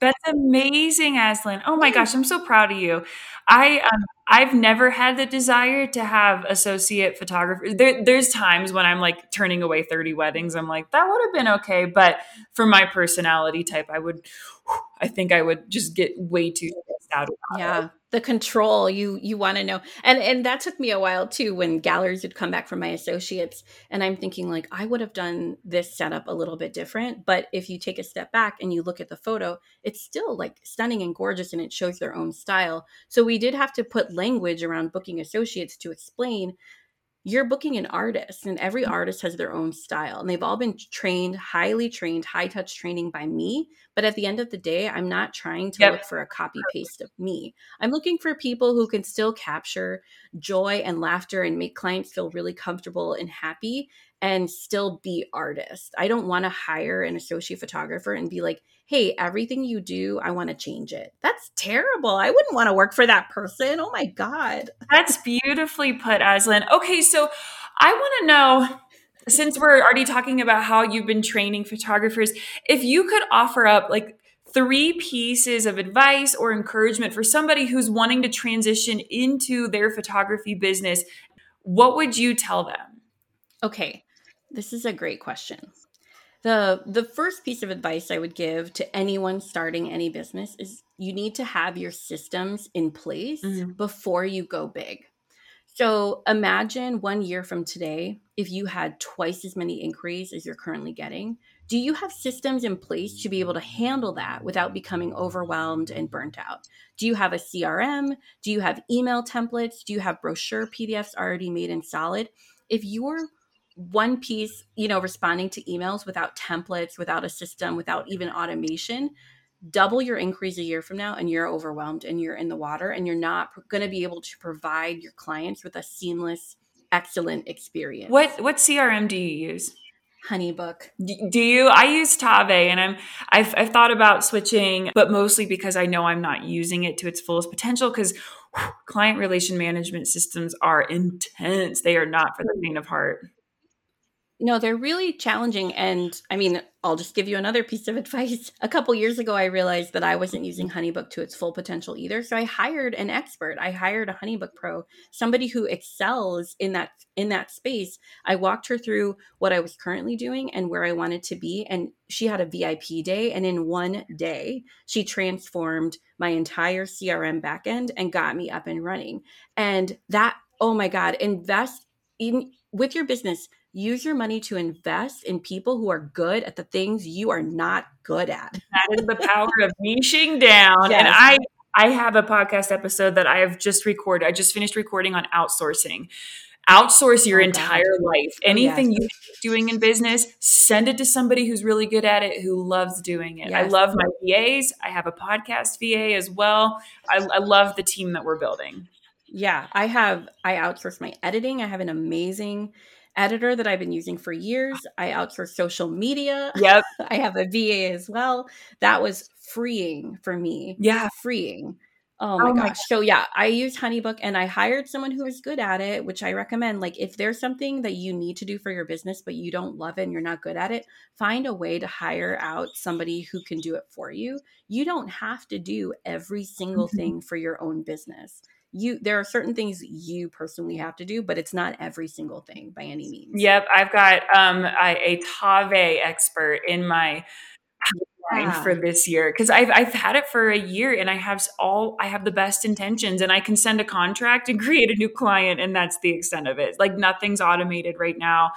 That's amazing, Aislinn. Oh my gosh, I'm so proud of you. I um, I've never had the desire to have associate photographers. There, there's times when I'm like turning away 30 weddings. I'm like, that would have been okay, but for my personality type, I would I think I would just get way too stressed out about yeah. It. The control you you want to know. And and that took me a while too when galleries would come back from my associates and I'm thinking like I would have done this setup a little bit different, but if you take a step back and you look at the photo, it's still like stunning and gorgeous and it shows their own style. So we did have to put language around booking associates to explain you're booking an artist and every mm. artist has their own style and they've all been trained highly trained high touch training by me but at the end of the day i'm not trying to yep. look for a copy paste of me i'm looking for people who can still capture joy and laughter and make clients feel really comfortable and happy and still be artists. I don't want to hire an associate photographer and be like, hey, everything you do, I want to change it. That's terrible. I wouldn't want to work for that person. Oh my God. That's beautifully put, Aislinn. Okay, so I want to know since we're already talking about how you've been training photographers, if you could offer up like three pieces of advice or encouragement for somebody who's wanting to transition into their photography business, what would you tell them? Okay. This is a great question. The the first piece of advice I would give to anyone starting any business is you need to have your systems in place mm-hmm. before you go big. So imagine one year from today, if you had twice as many inquiries as you're currently getting, do you have systems in place to be able to handle that without becoming overwhelmed and burnt out? Do you have a CRM? Do you have email templates? Do you have brochure PDFs already made and solid? If you're one piece, you know, responding to emails without templates, without a system, without even automation, double your inquiries a year from now and you're overwhelmed and you're in the water and you're not going to be able to provide your clients with a seamless excellent experience. What what CRM do you use? Honeybook. Do you? I use Tave, and I'm I've, I've thought about switching, but mostly because I know I'm not using it to its fullest potential. Because client relation management systems are intense; they are not for the faint of heart. No, they're really challenging. And I mean, I'll just give you another piece of *laughs* advice. A couple years ago, I realized that I wasn't using HoneyBook to its full potential either. So I hired an expert. I hired a HoneyBook pro, somebody who excels in that in that space. I walked her through what I was currently doing and where I wanted to be. And she had a VIP day. And in one day, she transformed my entire CRM backend and got me up and running. And that, oh my God, invest in with your business use your money to invest in people who are good at the things you are not good at. That is the power of niching down. Yes. And I I have a podcast episode that I have just recorded. I just finished recording on outsourcing. Outsource your oh, entire God. life. Oh, Anything yes. you're doing in business, send it to somebody who's really good at it, who loves doing it. Yes. I love my VAs. I have a podcast VA as well. I, I love the team that we're building. Yeah, I have. I outsource my editing. I have an amazing editor that I've been using for years. I outsource social media. Yep. *laughs* I have a VA as well. That was freeing for me. Yeah. Freeing. Oh my, oh my gosh. So yeah, I used HoneyBook and I hired someone who is good at it, which I recommend. Like if there's something that you need to do for your business, but you don't love it and you're not good at it, find a way to hire out somebody who can do it for you. You don't have to do every single mm-hmm. thing for your own business you there are certain things you personally have to do but it's not every single thing by any means yep i've got um a, a tave expert in my yeah. for this year because I've I've had it for a year and I have all I have the best intentions and I can send a contract and *laughs* create a new client and that's the extent of it. Like nothing's automated right now.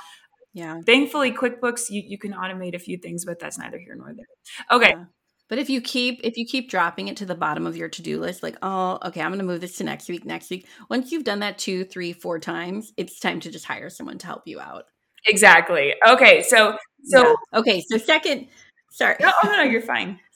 Yeah. Thankfully, QuickBooks you, you can automate a few things, but that's neither here nor there. Okay. Yeah. But if you keep if you keep dropping it to the bottom of your to-do list, like, oh, okay, I'm gonna move this to next week, next week. Once you've done that two, three, four times, it's time to just hire someone to help you out. Exactly. Okay. So so yeah. okay, so second sorry. No, oh, no, you're fine. *laughs*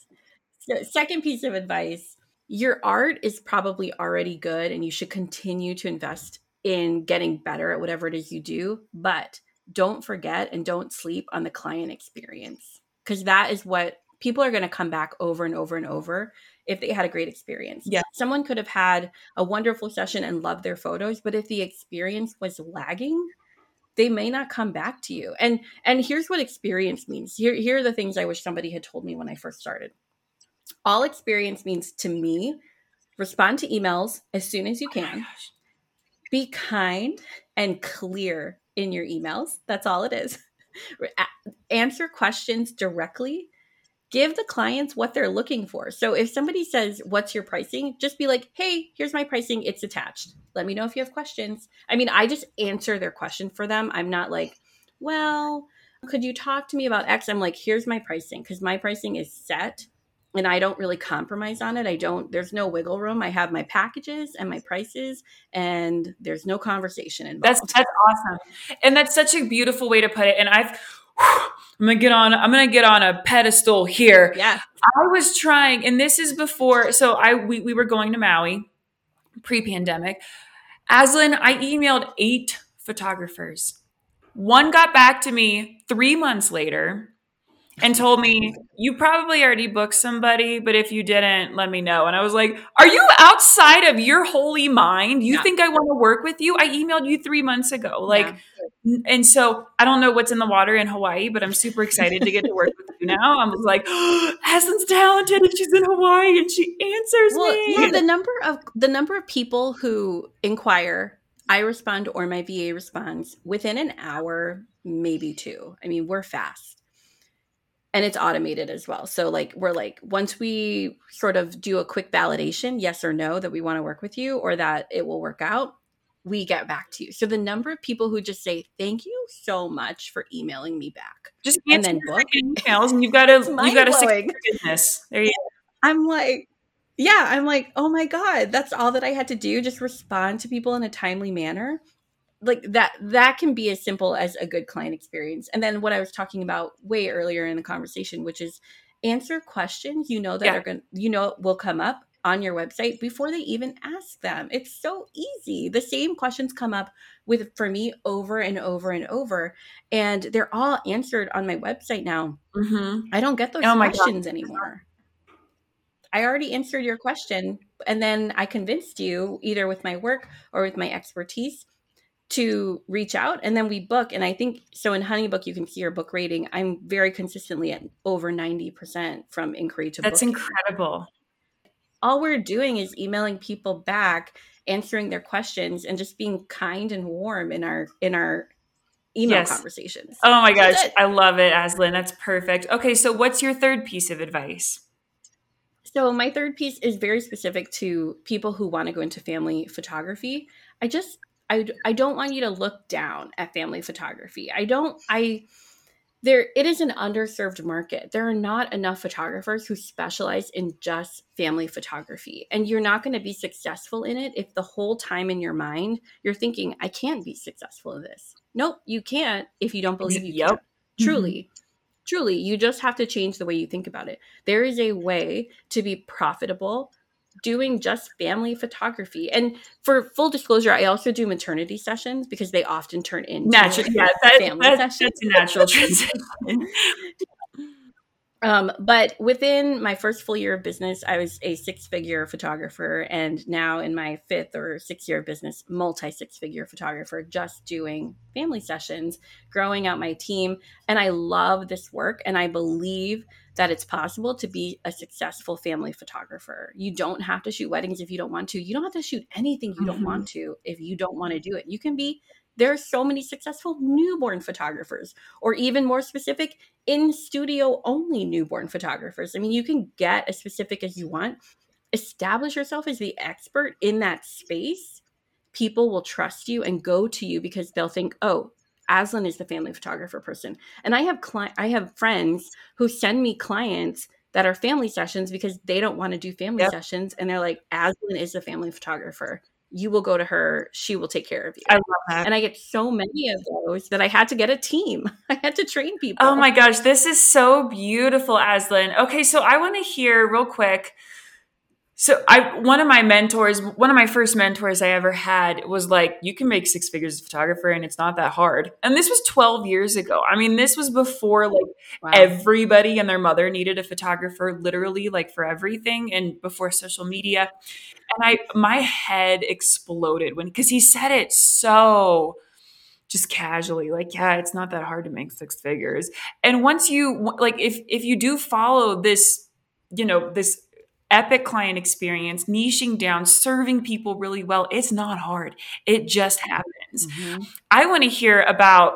So second piece of advice, your art is probably already good and you should continue to invest in getting better at whatever it is you do, but don't forget and don't sleep on the client experience because that is what people are going to come back over and over and over if they had a great experience. Yeah. Someone could have had a wonderful session and loved their photos, but if the experience was lagging, they may not come back to you. And and here's what experience means. Here here are the things I wish somebody had told me when I first started. All experience means to me, respond to emails as soon as you oh can. Oh be kind and clear in your emails. That's all it is. *laughs* Answer questions directly give the clients what they're looking for. So if somebody says, What's your pricing? Just be like, Hey, here's my pricing. It's attached. Let me know if you have questions. I mean, I just answer their question for them. I'm not like, Well, could you talk to me about X? I'm like, Here's my pricing because my pricing is set and I don't really compromise on it. I don't, there's no wiggle room. I have my packages and my prices, and there's no conversation involved. That's that's awesome, and that's such a beautiful way to put it. And I've *sighs* I'm gonna get on. I'm gonna get on a pedestal here. Yeah. I was trying, and this is before. So I we we were going to Maui, pre-pandemic. Aislinn, I emailed eight photographers. One got back to me three months later and told me, You probably already booked somebody, but if you didn't, let me know. And I was like, Are you outside of your holy mind? You yeah. think I want to work with you? I emailed you three months ago. Like, yeah. And so I don't know what's in the water in Hawaii, but I'm super excited to get to work with you now. *laughs* I'm like, *gasps* oh, talented and she's in Hawaii and she answers well, me. Yeah, the number of the number of people who inquire I respond or my VA responds within an hour, maybe two. I mean, we're fast and it's automated as well. So like we're like once we sort of do a quick validation, yes or no that we want to work with you or that it will work out, we get back to you. So the number of people who just say thank you so much for emailing me back, just and then book emails, and you've got a you've got a business. There you. Go. I'm like, yeah, I'm like, oh my god, that's all that I had to do. Just respond to people in a timely manner like that that can be as simple as a good client experience and then what i was talking about way earlier in the conversation which is answer questions you know that yeah. are going you know will come up on your website before they even ask them. It's so easy. The same questions come up with for me over and over and over and they're all answered on my website now. Mm-hmm. i don't get those oh questions anymore. I already answered your question and then I convinced you either with my work or with my expertise to reach out and then we book. And i think so in honeybook you can see your book rating. I'm very consistently at over 90% from inquiry to that's incredible all we're doing is emailing people back answering their questions and just being kind and warm in our in our email yes. conversations. Oh my gosh i love it aislinn that's perfect. Okay so what's your third piece of advice? So my third piece is very specific to people who want to go into family photography. I just I, I don't want you to look down at family photography. I don't, I, there, it is an underserved market. There are not enough photographers who specialize in just family photography. And you're not going to be successful in it if the whole time in your mind you're thinking, I can't be successful in this. Nope, you can't if you don't believe you yep. can. Truly. Mm-hmm. Truly, you just have to change the way you think about it. There is a way to be profitable doing just family photography. And for full disclosure, I also do maternity sessions because they often turn into natural. Yeah, that, family that, sessions. That's a natural transition. *laughs* Um, but within my first full year of business, I was a six figure photographer. And now in my fifth or sixth year of business, multi six figure photographer, just doing family sessions, growing out my team. And I love this work. And I believe that it's possible to be a successful family photographer. You don't have to shoot weddings if you don't want to. You don't have to shoot anything you mm-hmm. don't want to if you don't want to do it. You can be there are so many successful newborn photographers or even more specific in studio only newborn photographers. I mean, you can get as specific as you want. Establish yourself as the expert in that space. People will trust you and go to you because they'll think, "Oh, Aislinn is the family photographer person. And I have cli- I have friends who send me clients that are family sessions because they don't want to do family yep. sessions and they're like Aislinn is the family photographer. You will go to her, she will take care of you. I love that. And I get so many of those that I had to get a team. *laughs* I had to train people. Oh my gosh, this is so beautiful, Aislinn. Okay, so I want to hear real quick so I one of my mentors, one of my first mentors I ever had was like, you can make six figures as a photographer and it's not that hard. And this was 12 years ago. I mean, this was before like wow. everybody and their mother needed a photographer literally like for everything and before social media. And I my head exploded when cuz he said it so just casually like yeah it's not that hard to make six figures and once you like if if you do follow this you know this epic client experience, niching down, serving people really well. It's not hard. It just happens. Mm-hmm. I want to hear about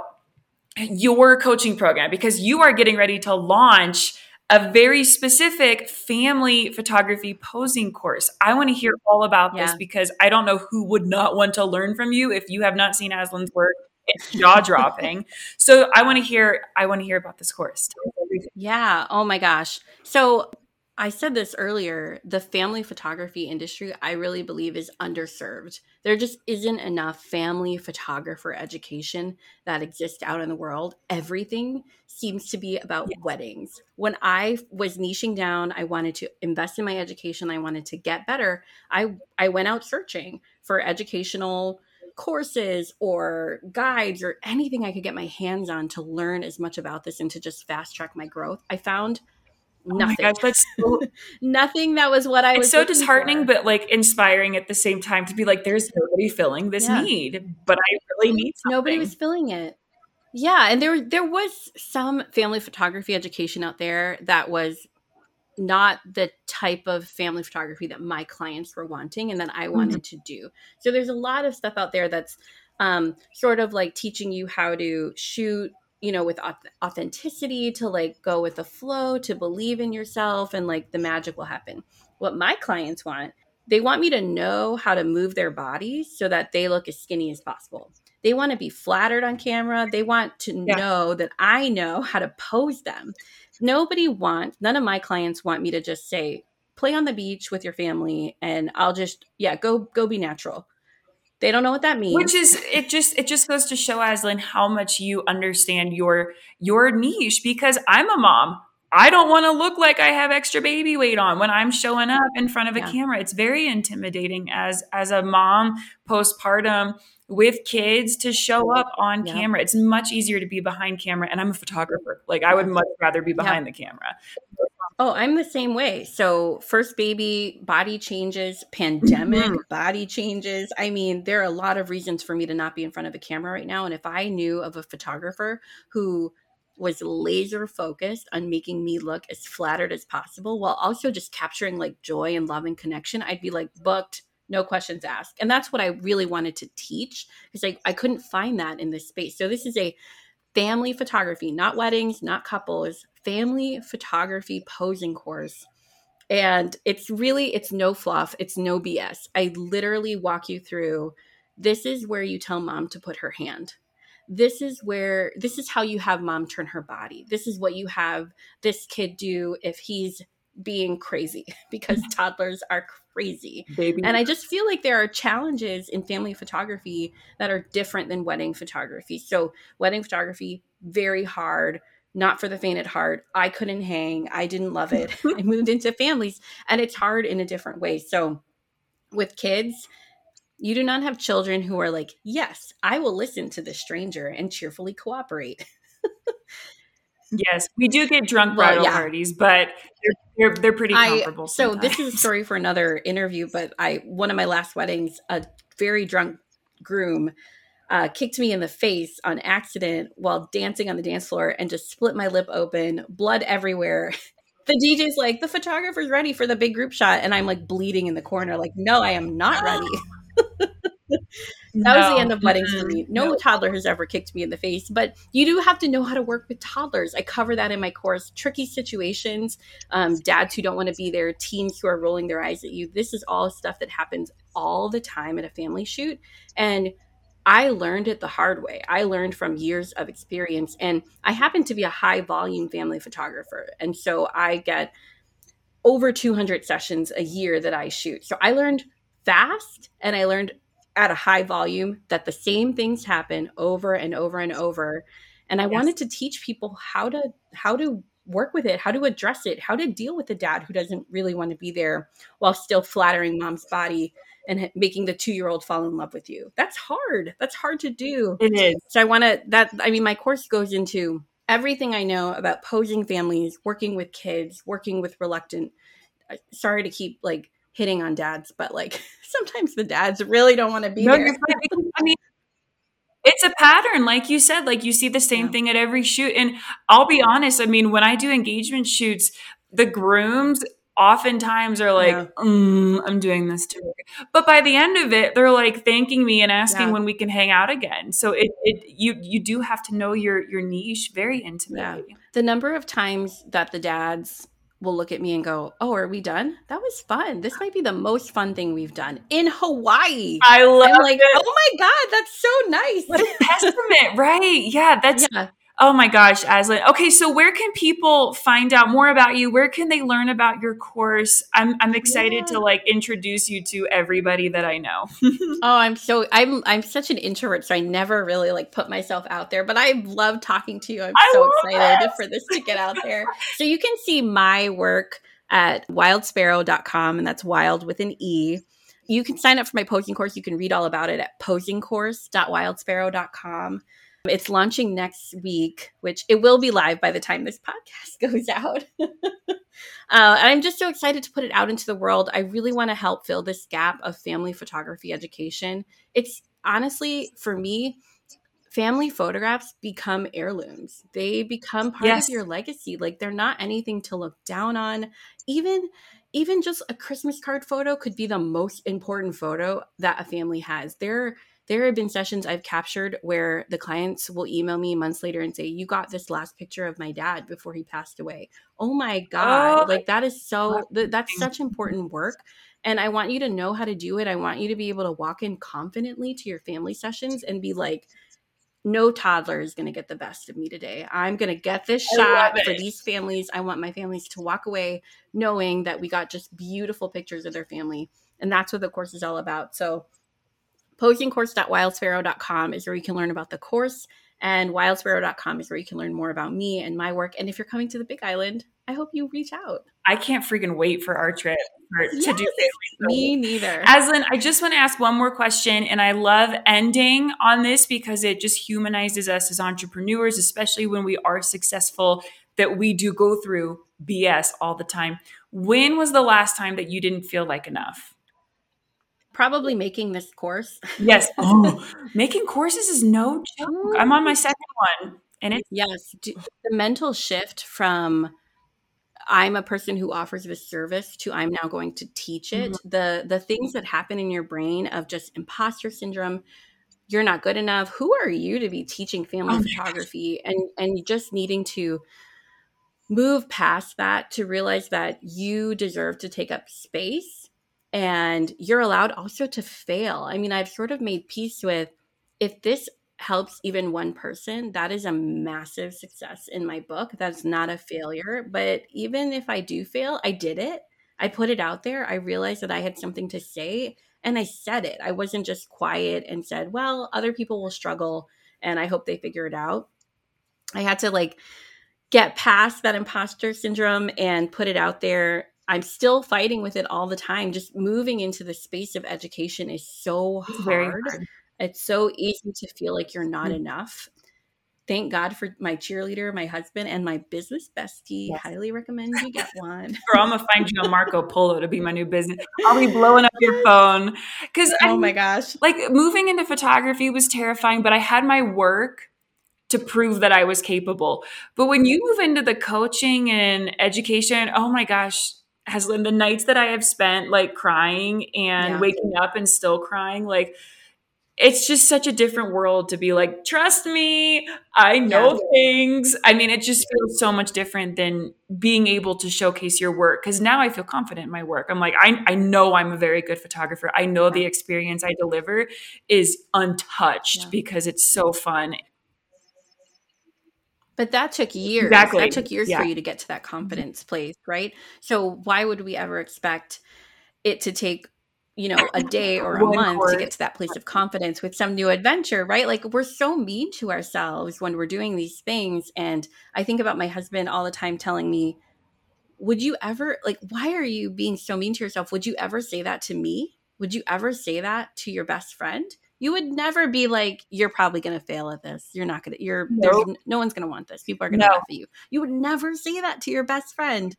your coaching program because you are getting ready to launch a very specific family photography posing course. I want to hear all about yeah. this because I don't know who would not want to learn from you if you have not seen Aislinn's work. It's *laughs* jaw dropping. so I want to hear I want to hear about this course. Yeah. Oh my gosh. So I said this earlier, the family photography industry, I really believe, is underserved. There just isn't enough family photographer education that exists out in the world. Everything seems to be about yes. weddings. When I was niching down, I wanted to invest in my education, I wanted to get better. I, I went out searching for educational courses or guides or anything I could get my hands on to learn as much about this and to just fast track my growth. I found nothing. Oh gosh, that's so, *laughs* nothing that was what I it's was. so disheartening, for. but like inspiring at the same time to be like, there's nobody filling this yeah. need, but I really need. Something. Nobody was filling it. Yeah, and there there was some family photography education out there that was not the type of family photography that my clients were wanting and that I wanted mm-hmm. to do. So there's a lot of stuff out there that's um, sort of like teaching you how to shoot you know with authenticity to like go with the flow to believe in yourself and like the magic will happen. What my clients want they want me to know how to move their bodies so that they look as skinny as possible. They want to be flattered on camera. They want to yeah. know that i know how to pose them. Nobody wants none of my clients want me to just say play on the beach with your family and i'll just yeah go go be natural they don't know what that means. Which is it just it just goes to show Aislinn how much you understand your your niche because I'm a mom. I don't want to look like I have extra baby weight on when I'm showing up in front of a yeah. camera. It's very intimidating as as a mom postpartum with kids to show up on yeah. camera. It's much easier to be behind camera and I'm a photographer. Like I would much rather be behind yeah. the camera. Oh, I'm the same way. So, first baby, body changes, pandemic, mm-hmm. body changes. I mean, there are a lot of reasons for me to not be in front of a camera right now. And if I knew of a photographer who was laser focused on making me look as flattered as possible while also just capturing like joy and love and connection, I'd be like booked, no questions asked. And that's what I really wanted to teach because like I couldn't find that in this space. So, this is a family photography, not weddings, not couples, family photography posing course. And it's really it's no fluff, it's no BS. I literally walk you through this is where you tell mom to put her hand. This is where this is how you have mom turn her body. This is what you have this kid do if he's being crazy *laughs* because *laughs* toddlers are crazy. Baby. And I just feel like there are challenges in family photography that are different than wedding photography. So, wedding photography, very hard, not for the faint at heart. I couldn't hang. I didn't love it. *laughs* I moved into families and it's hard in a different way. So, with kids, you do not have children who are like, yes, I will listen to the stranger and cheerfully cooperate. *laughs* yes, we do get drunk bridal well, yeah. parties, but they're they're pretty comparable. I, so this is a story for another interview, but I one of my last weddings, a very drunk groom uh, kicked me in the face on accident while dancing on the dance floor and just split my lip open, blood everywhere. *laughs* the DJ's like, the photographer's ready for the big group shot, and I'm like bleeding in the corner, like, no, I am not *gasps* ready. *laughs* that no. was the end of weddings for me. No, no, toddler has ever kicked me in the face, but you do have to know how to work with toddlers. I cover that in my course. Tricky situations, um, dads who don't want to be there, teens who are rolling their eyes at you. This is all stuff that happens all the time at a family shoot. And I learned it the hard way. I learned from years of experience. And I happen to be a high volume family photographer. And so I get over 200 sessions a year that I shoot. So I learned fast and I learned at a high volume that the same things happen over and over and over and i yes. wanted to teach people how to how to work with it how to address it how to deal with a dad who doesn't really want to be there while still flattering mom's body and making the two year old fall in love with you that's hard that's hard to do it is so i want to that i mean my course goes into everything i know about posing families working with kids working with reluctant uh, sorry to keep like hitting on dads, but like *laughs* sometimes the dads really don't want to be no, there. I mean, it's a pattern, like you said. Like you see the same yeah. thing at every shoot. And I'll be honest. I mean, when I do engagement shoots, the grooms oftentimes are like, yeah. mm, "I'm doing this too," but by the end of it, they're like thanking me and asking yeah. when we can hang out again. So it, it you you do have to know your your niche very intimately. The number of times that the dads will look at me and go, "Oh, are we done? That was fun. This might be the most fun thing we've done in Hawaii." I love I'm like, it. "Oh my god, that's so nice." What a testament, right? Yeah, that's yeah. Oh my gosh, Aislinn. Okay, so where can people find out more about you? Where can they learn about your course? I'm I'm excited yeah. to like introduce you to everybody that I know. *laughs* oh, I'm so I'm I'm such an introvert, so I never really like put myself out there. But I love talking to you. I'm I so excited this. for this to get out there. so you can see my work at wildesparrow.com, and that's wild with an E you can sign up for my posing course. You can read all about it at posingcourse.wildesparrow.com. It's launching next week, which it will be live by the time this podcast *laughs* goes out. *laughs* uh, and I'm just so excited to put it out into the world. I really want to help fill this gap of family photography education. It's honestly, for me, family photographs become heirlooms. They become part yes. of your legacy. Like they're not anything to look down on. Even even just a Christmas card photo could be the most important photo that a family has. There there have been sessions I've captured where the clients will email me months later and say, You got this last picture of my dad before he passed away. Oh my God. Oh, like that is so, that's such important work. And I want you to know how to do it. I want you to be able to walk in confidently to your family sessions and be like, no toddler is going to get the best of me today. I'm going to get this shot for these families. I want my families to walk away knowing that we got just beautiful pictures of their family. And that's what the course is all about. So posingcourse.wildesparrow.com is where you can learn about the course and wildesparrow.com is where you can learn more about me and my work and if you're coming to the big island i hope you reach out i can't freaking wait for our trip for, yes, to do me neither aislinn i just want to ask one more question and i love ending on this because it just humanizes us as entrepreneurs especially when we are successful that we do go through BS all the time. When was the last time that you didn't feel like enough? Probably making this course. Yes. *laughs* Oh, making courses is no joke. I'm on my second one. And it's yes, the mental shift from I'm a person who offers this service to I'm now going to teach it. Mm-hmm. The the things that happen in your brain of just imposter syndrome, you're not good enough. Who are you to be teaching family oh photography and and just needing to move past that to realize that you deserve to take up space and you're allowed also to fail. I mean, I've sort of made peace with if this helps even one person, that is a massive success in my book. That's not a failure. But even if I do fail, I did it. I put it out there. I realized that I had something to say and I said it. I wasn't just quiet and said, well, other people will struggle and I hope they figure it out. I had to like get past that imposter syndrome and put it out there. I'm still fighting with it all the time. Just moving into the space of education is so hard. hard. It's so easy to feel like you're not mm-hmm. enough. Thank God for my cheerleader, my husband, and my business bestie. Yes. Highly recommend you get one. *laughs* Girl, I'm gonna find you a Marco Polo to be my new business. I'll be blowing up your *laughs* phone because oh my gosh, like moving into photography was terrifying, but I had my work to prove that I was capable. But when you move into the coaching and education, oh my gosh, Aislinn, the nights that I have spent like crying and yeah. waking up and still crying, like it's just such a different world to be like, trust me, I know yeah. things. I mean, it just feels so much different than being able to showcase your work. Cause now I feel confident in my work. I'm like, I, I know I'm a very good photographer. I know the experience I deliver is untouched yeah. because it's so fun. But that took years. Exactly. That took years yeah. for you to get to that mm-hmm. confidence place, right? So why would we ever expect it to take you know a day or a month to get to that place of confidence with some new adventure right like we're so mean to ourselves when we're doing these things and i think about my husband all the time telling me would you ever like why are you being so mean to yourself would you ever say that to me would you ever say that to your best friend you would never be like you're probably going to fail at this you're not going to you're nope. there's no one's going to want this people are going to no. laugh at you you would never say that to your best friend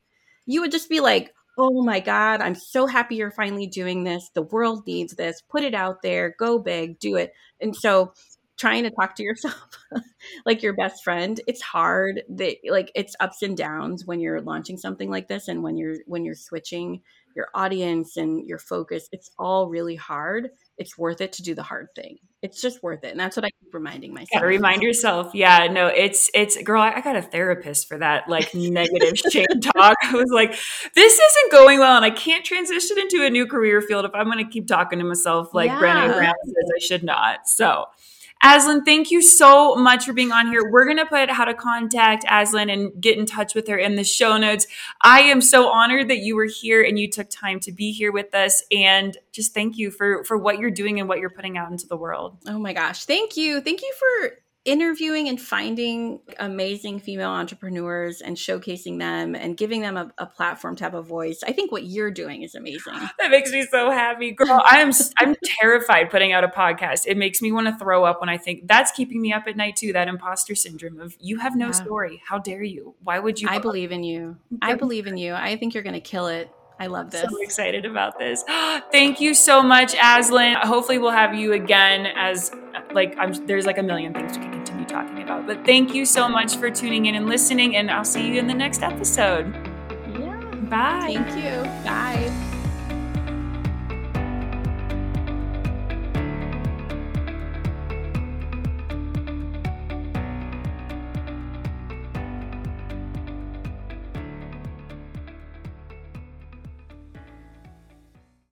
you would just be like oh my God, I'm so happy you're finally doing this. The world needs this. Put it out there, go big, do it. And so trying to talk to yourself *laughs* like your best friend it's hard that like it's ups and downs when you're launching something like this and when you're when you're switching your audience and your focus it's all really hard it's worth it to do the hard thing. It's just worth it. And that's what I keep reminding myself. Gotta remind yourself. Yeah, no, it's it's girl, I got a therapist for that like negative *laughs* shame talk. I was like, this isn't going well and I can't transition into a new career field if I'm gonna keep talking to myself like yeah. Brené Brown says I should not. So Aislinn, thank you so much for being on here. We're going to put how to contact Aislinn and get in touch with her in the show notes. I am so honored that you were here and you took time to be here with us and just thank you for for what you're doing and what you're putting out into the world. Oh my gosh, thank you. Thank you for interviewing and finding amazing female entrepreneurs and showcasing them and giving them a, a, platform to have a voice. I think what you're doing is amazing. *gasps* That makes me so happy, girl. I am I'm terrified putting out a podcast. It makes me want to throw up when I think that's keeping me up at night too. That imposter syndrome of you have no yeah. story. How dare you? Why would you? I believe in you. I believe in you. I think you're going to kill it. I love this. So excited about this. *gasps* Thank you so much, Aislinn. Hopefully, we'll have you again as like I'm. There's like a million things we can continue talking about. But thank you so much for tuning in and listening, and I'll see you in the next episode. Yeah. Bye. Thank you. Bye.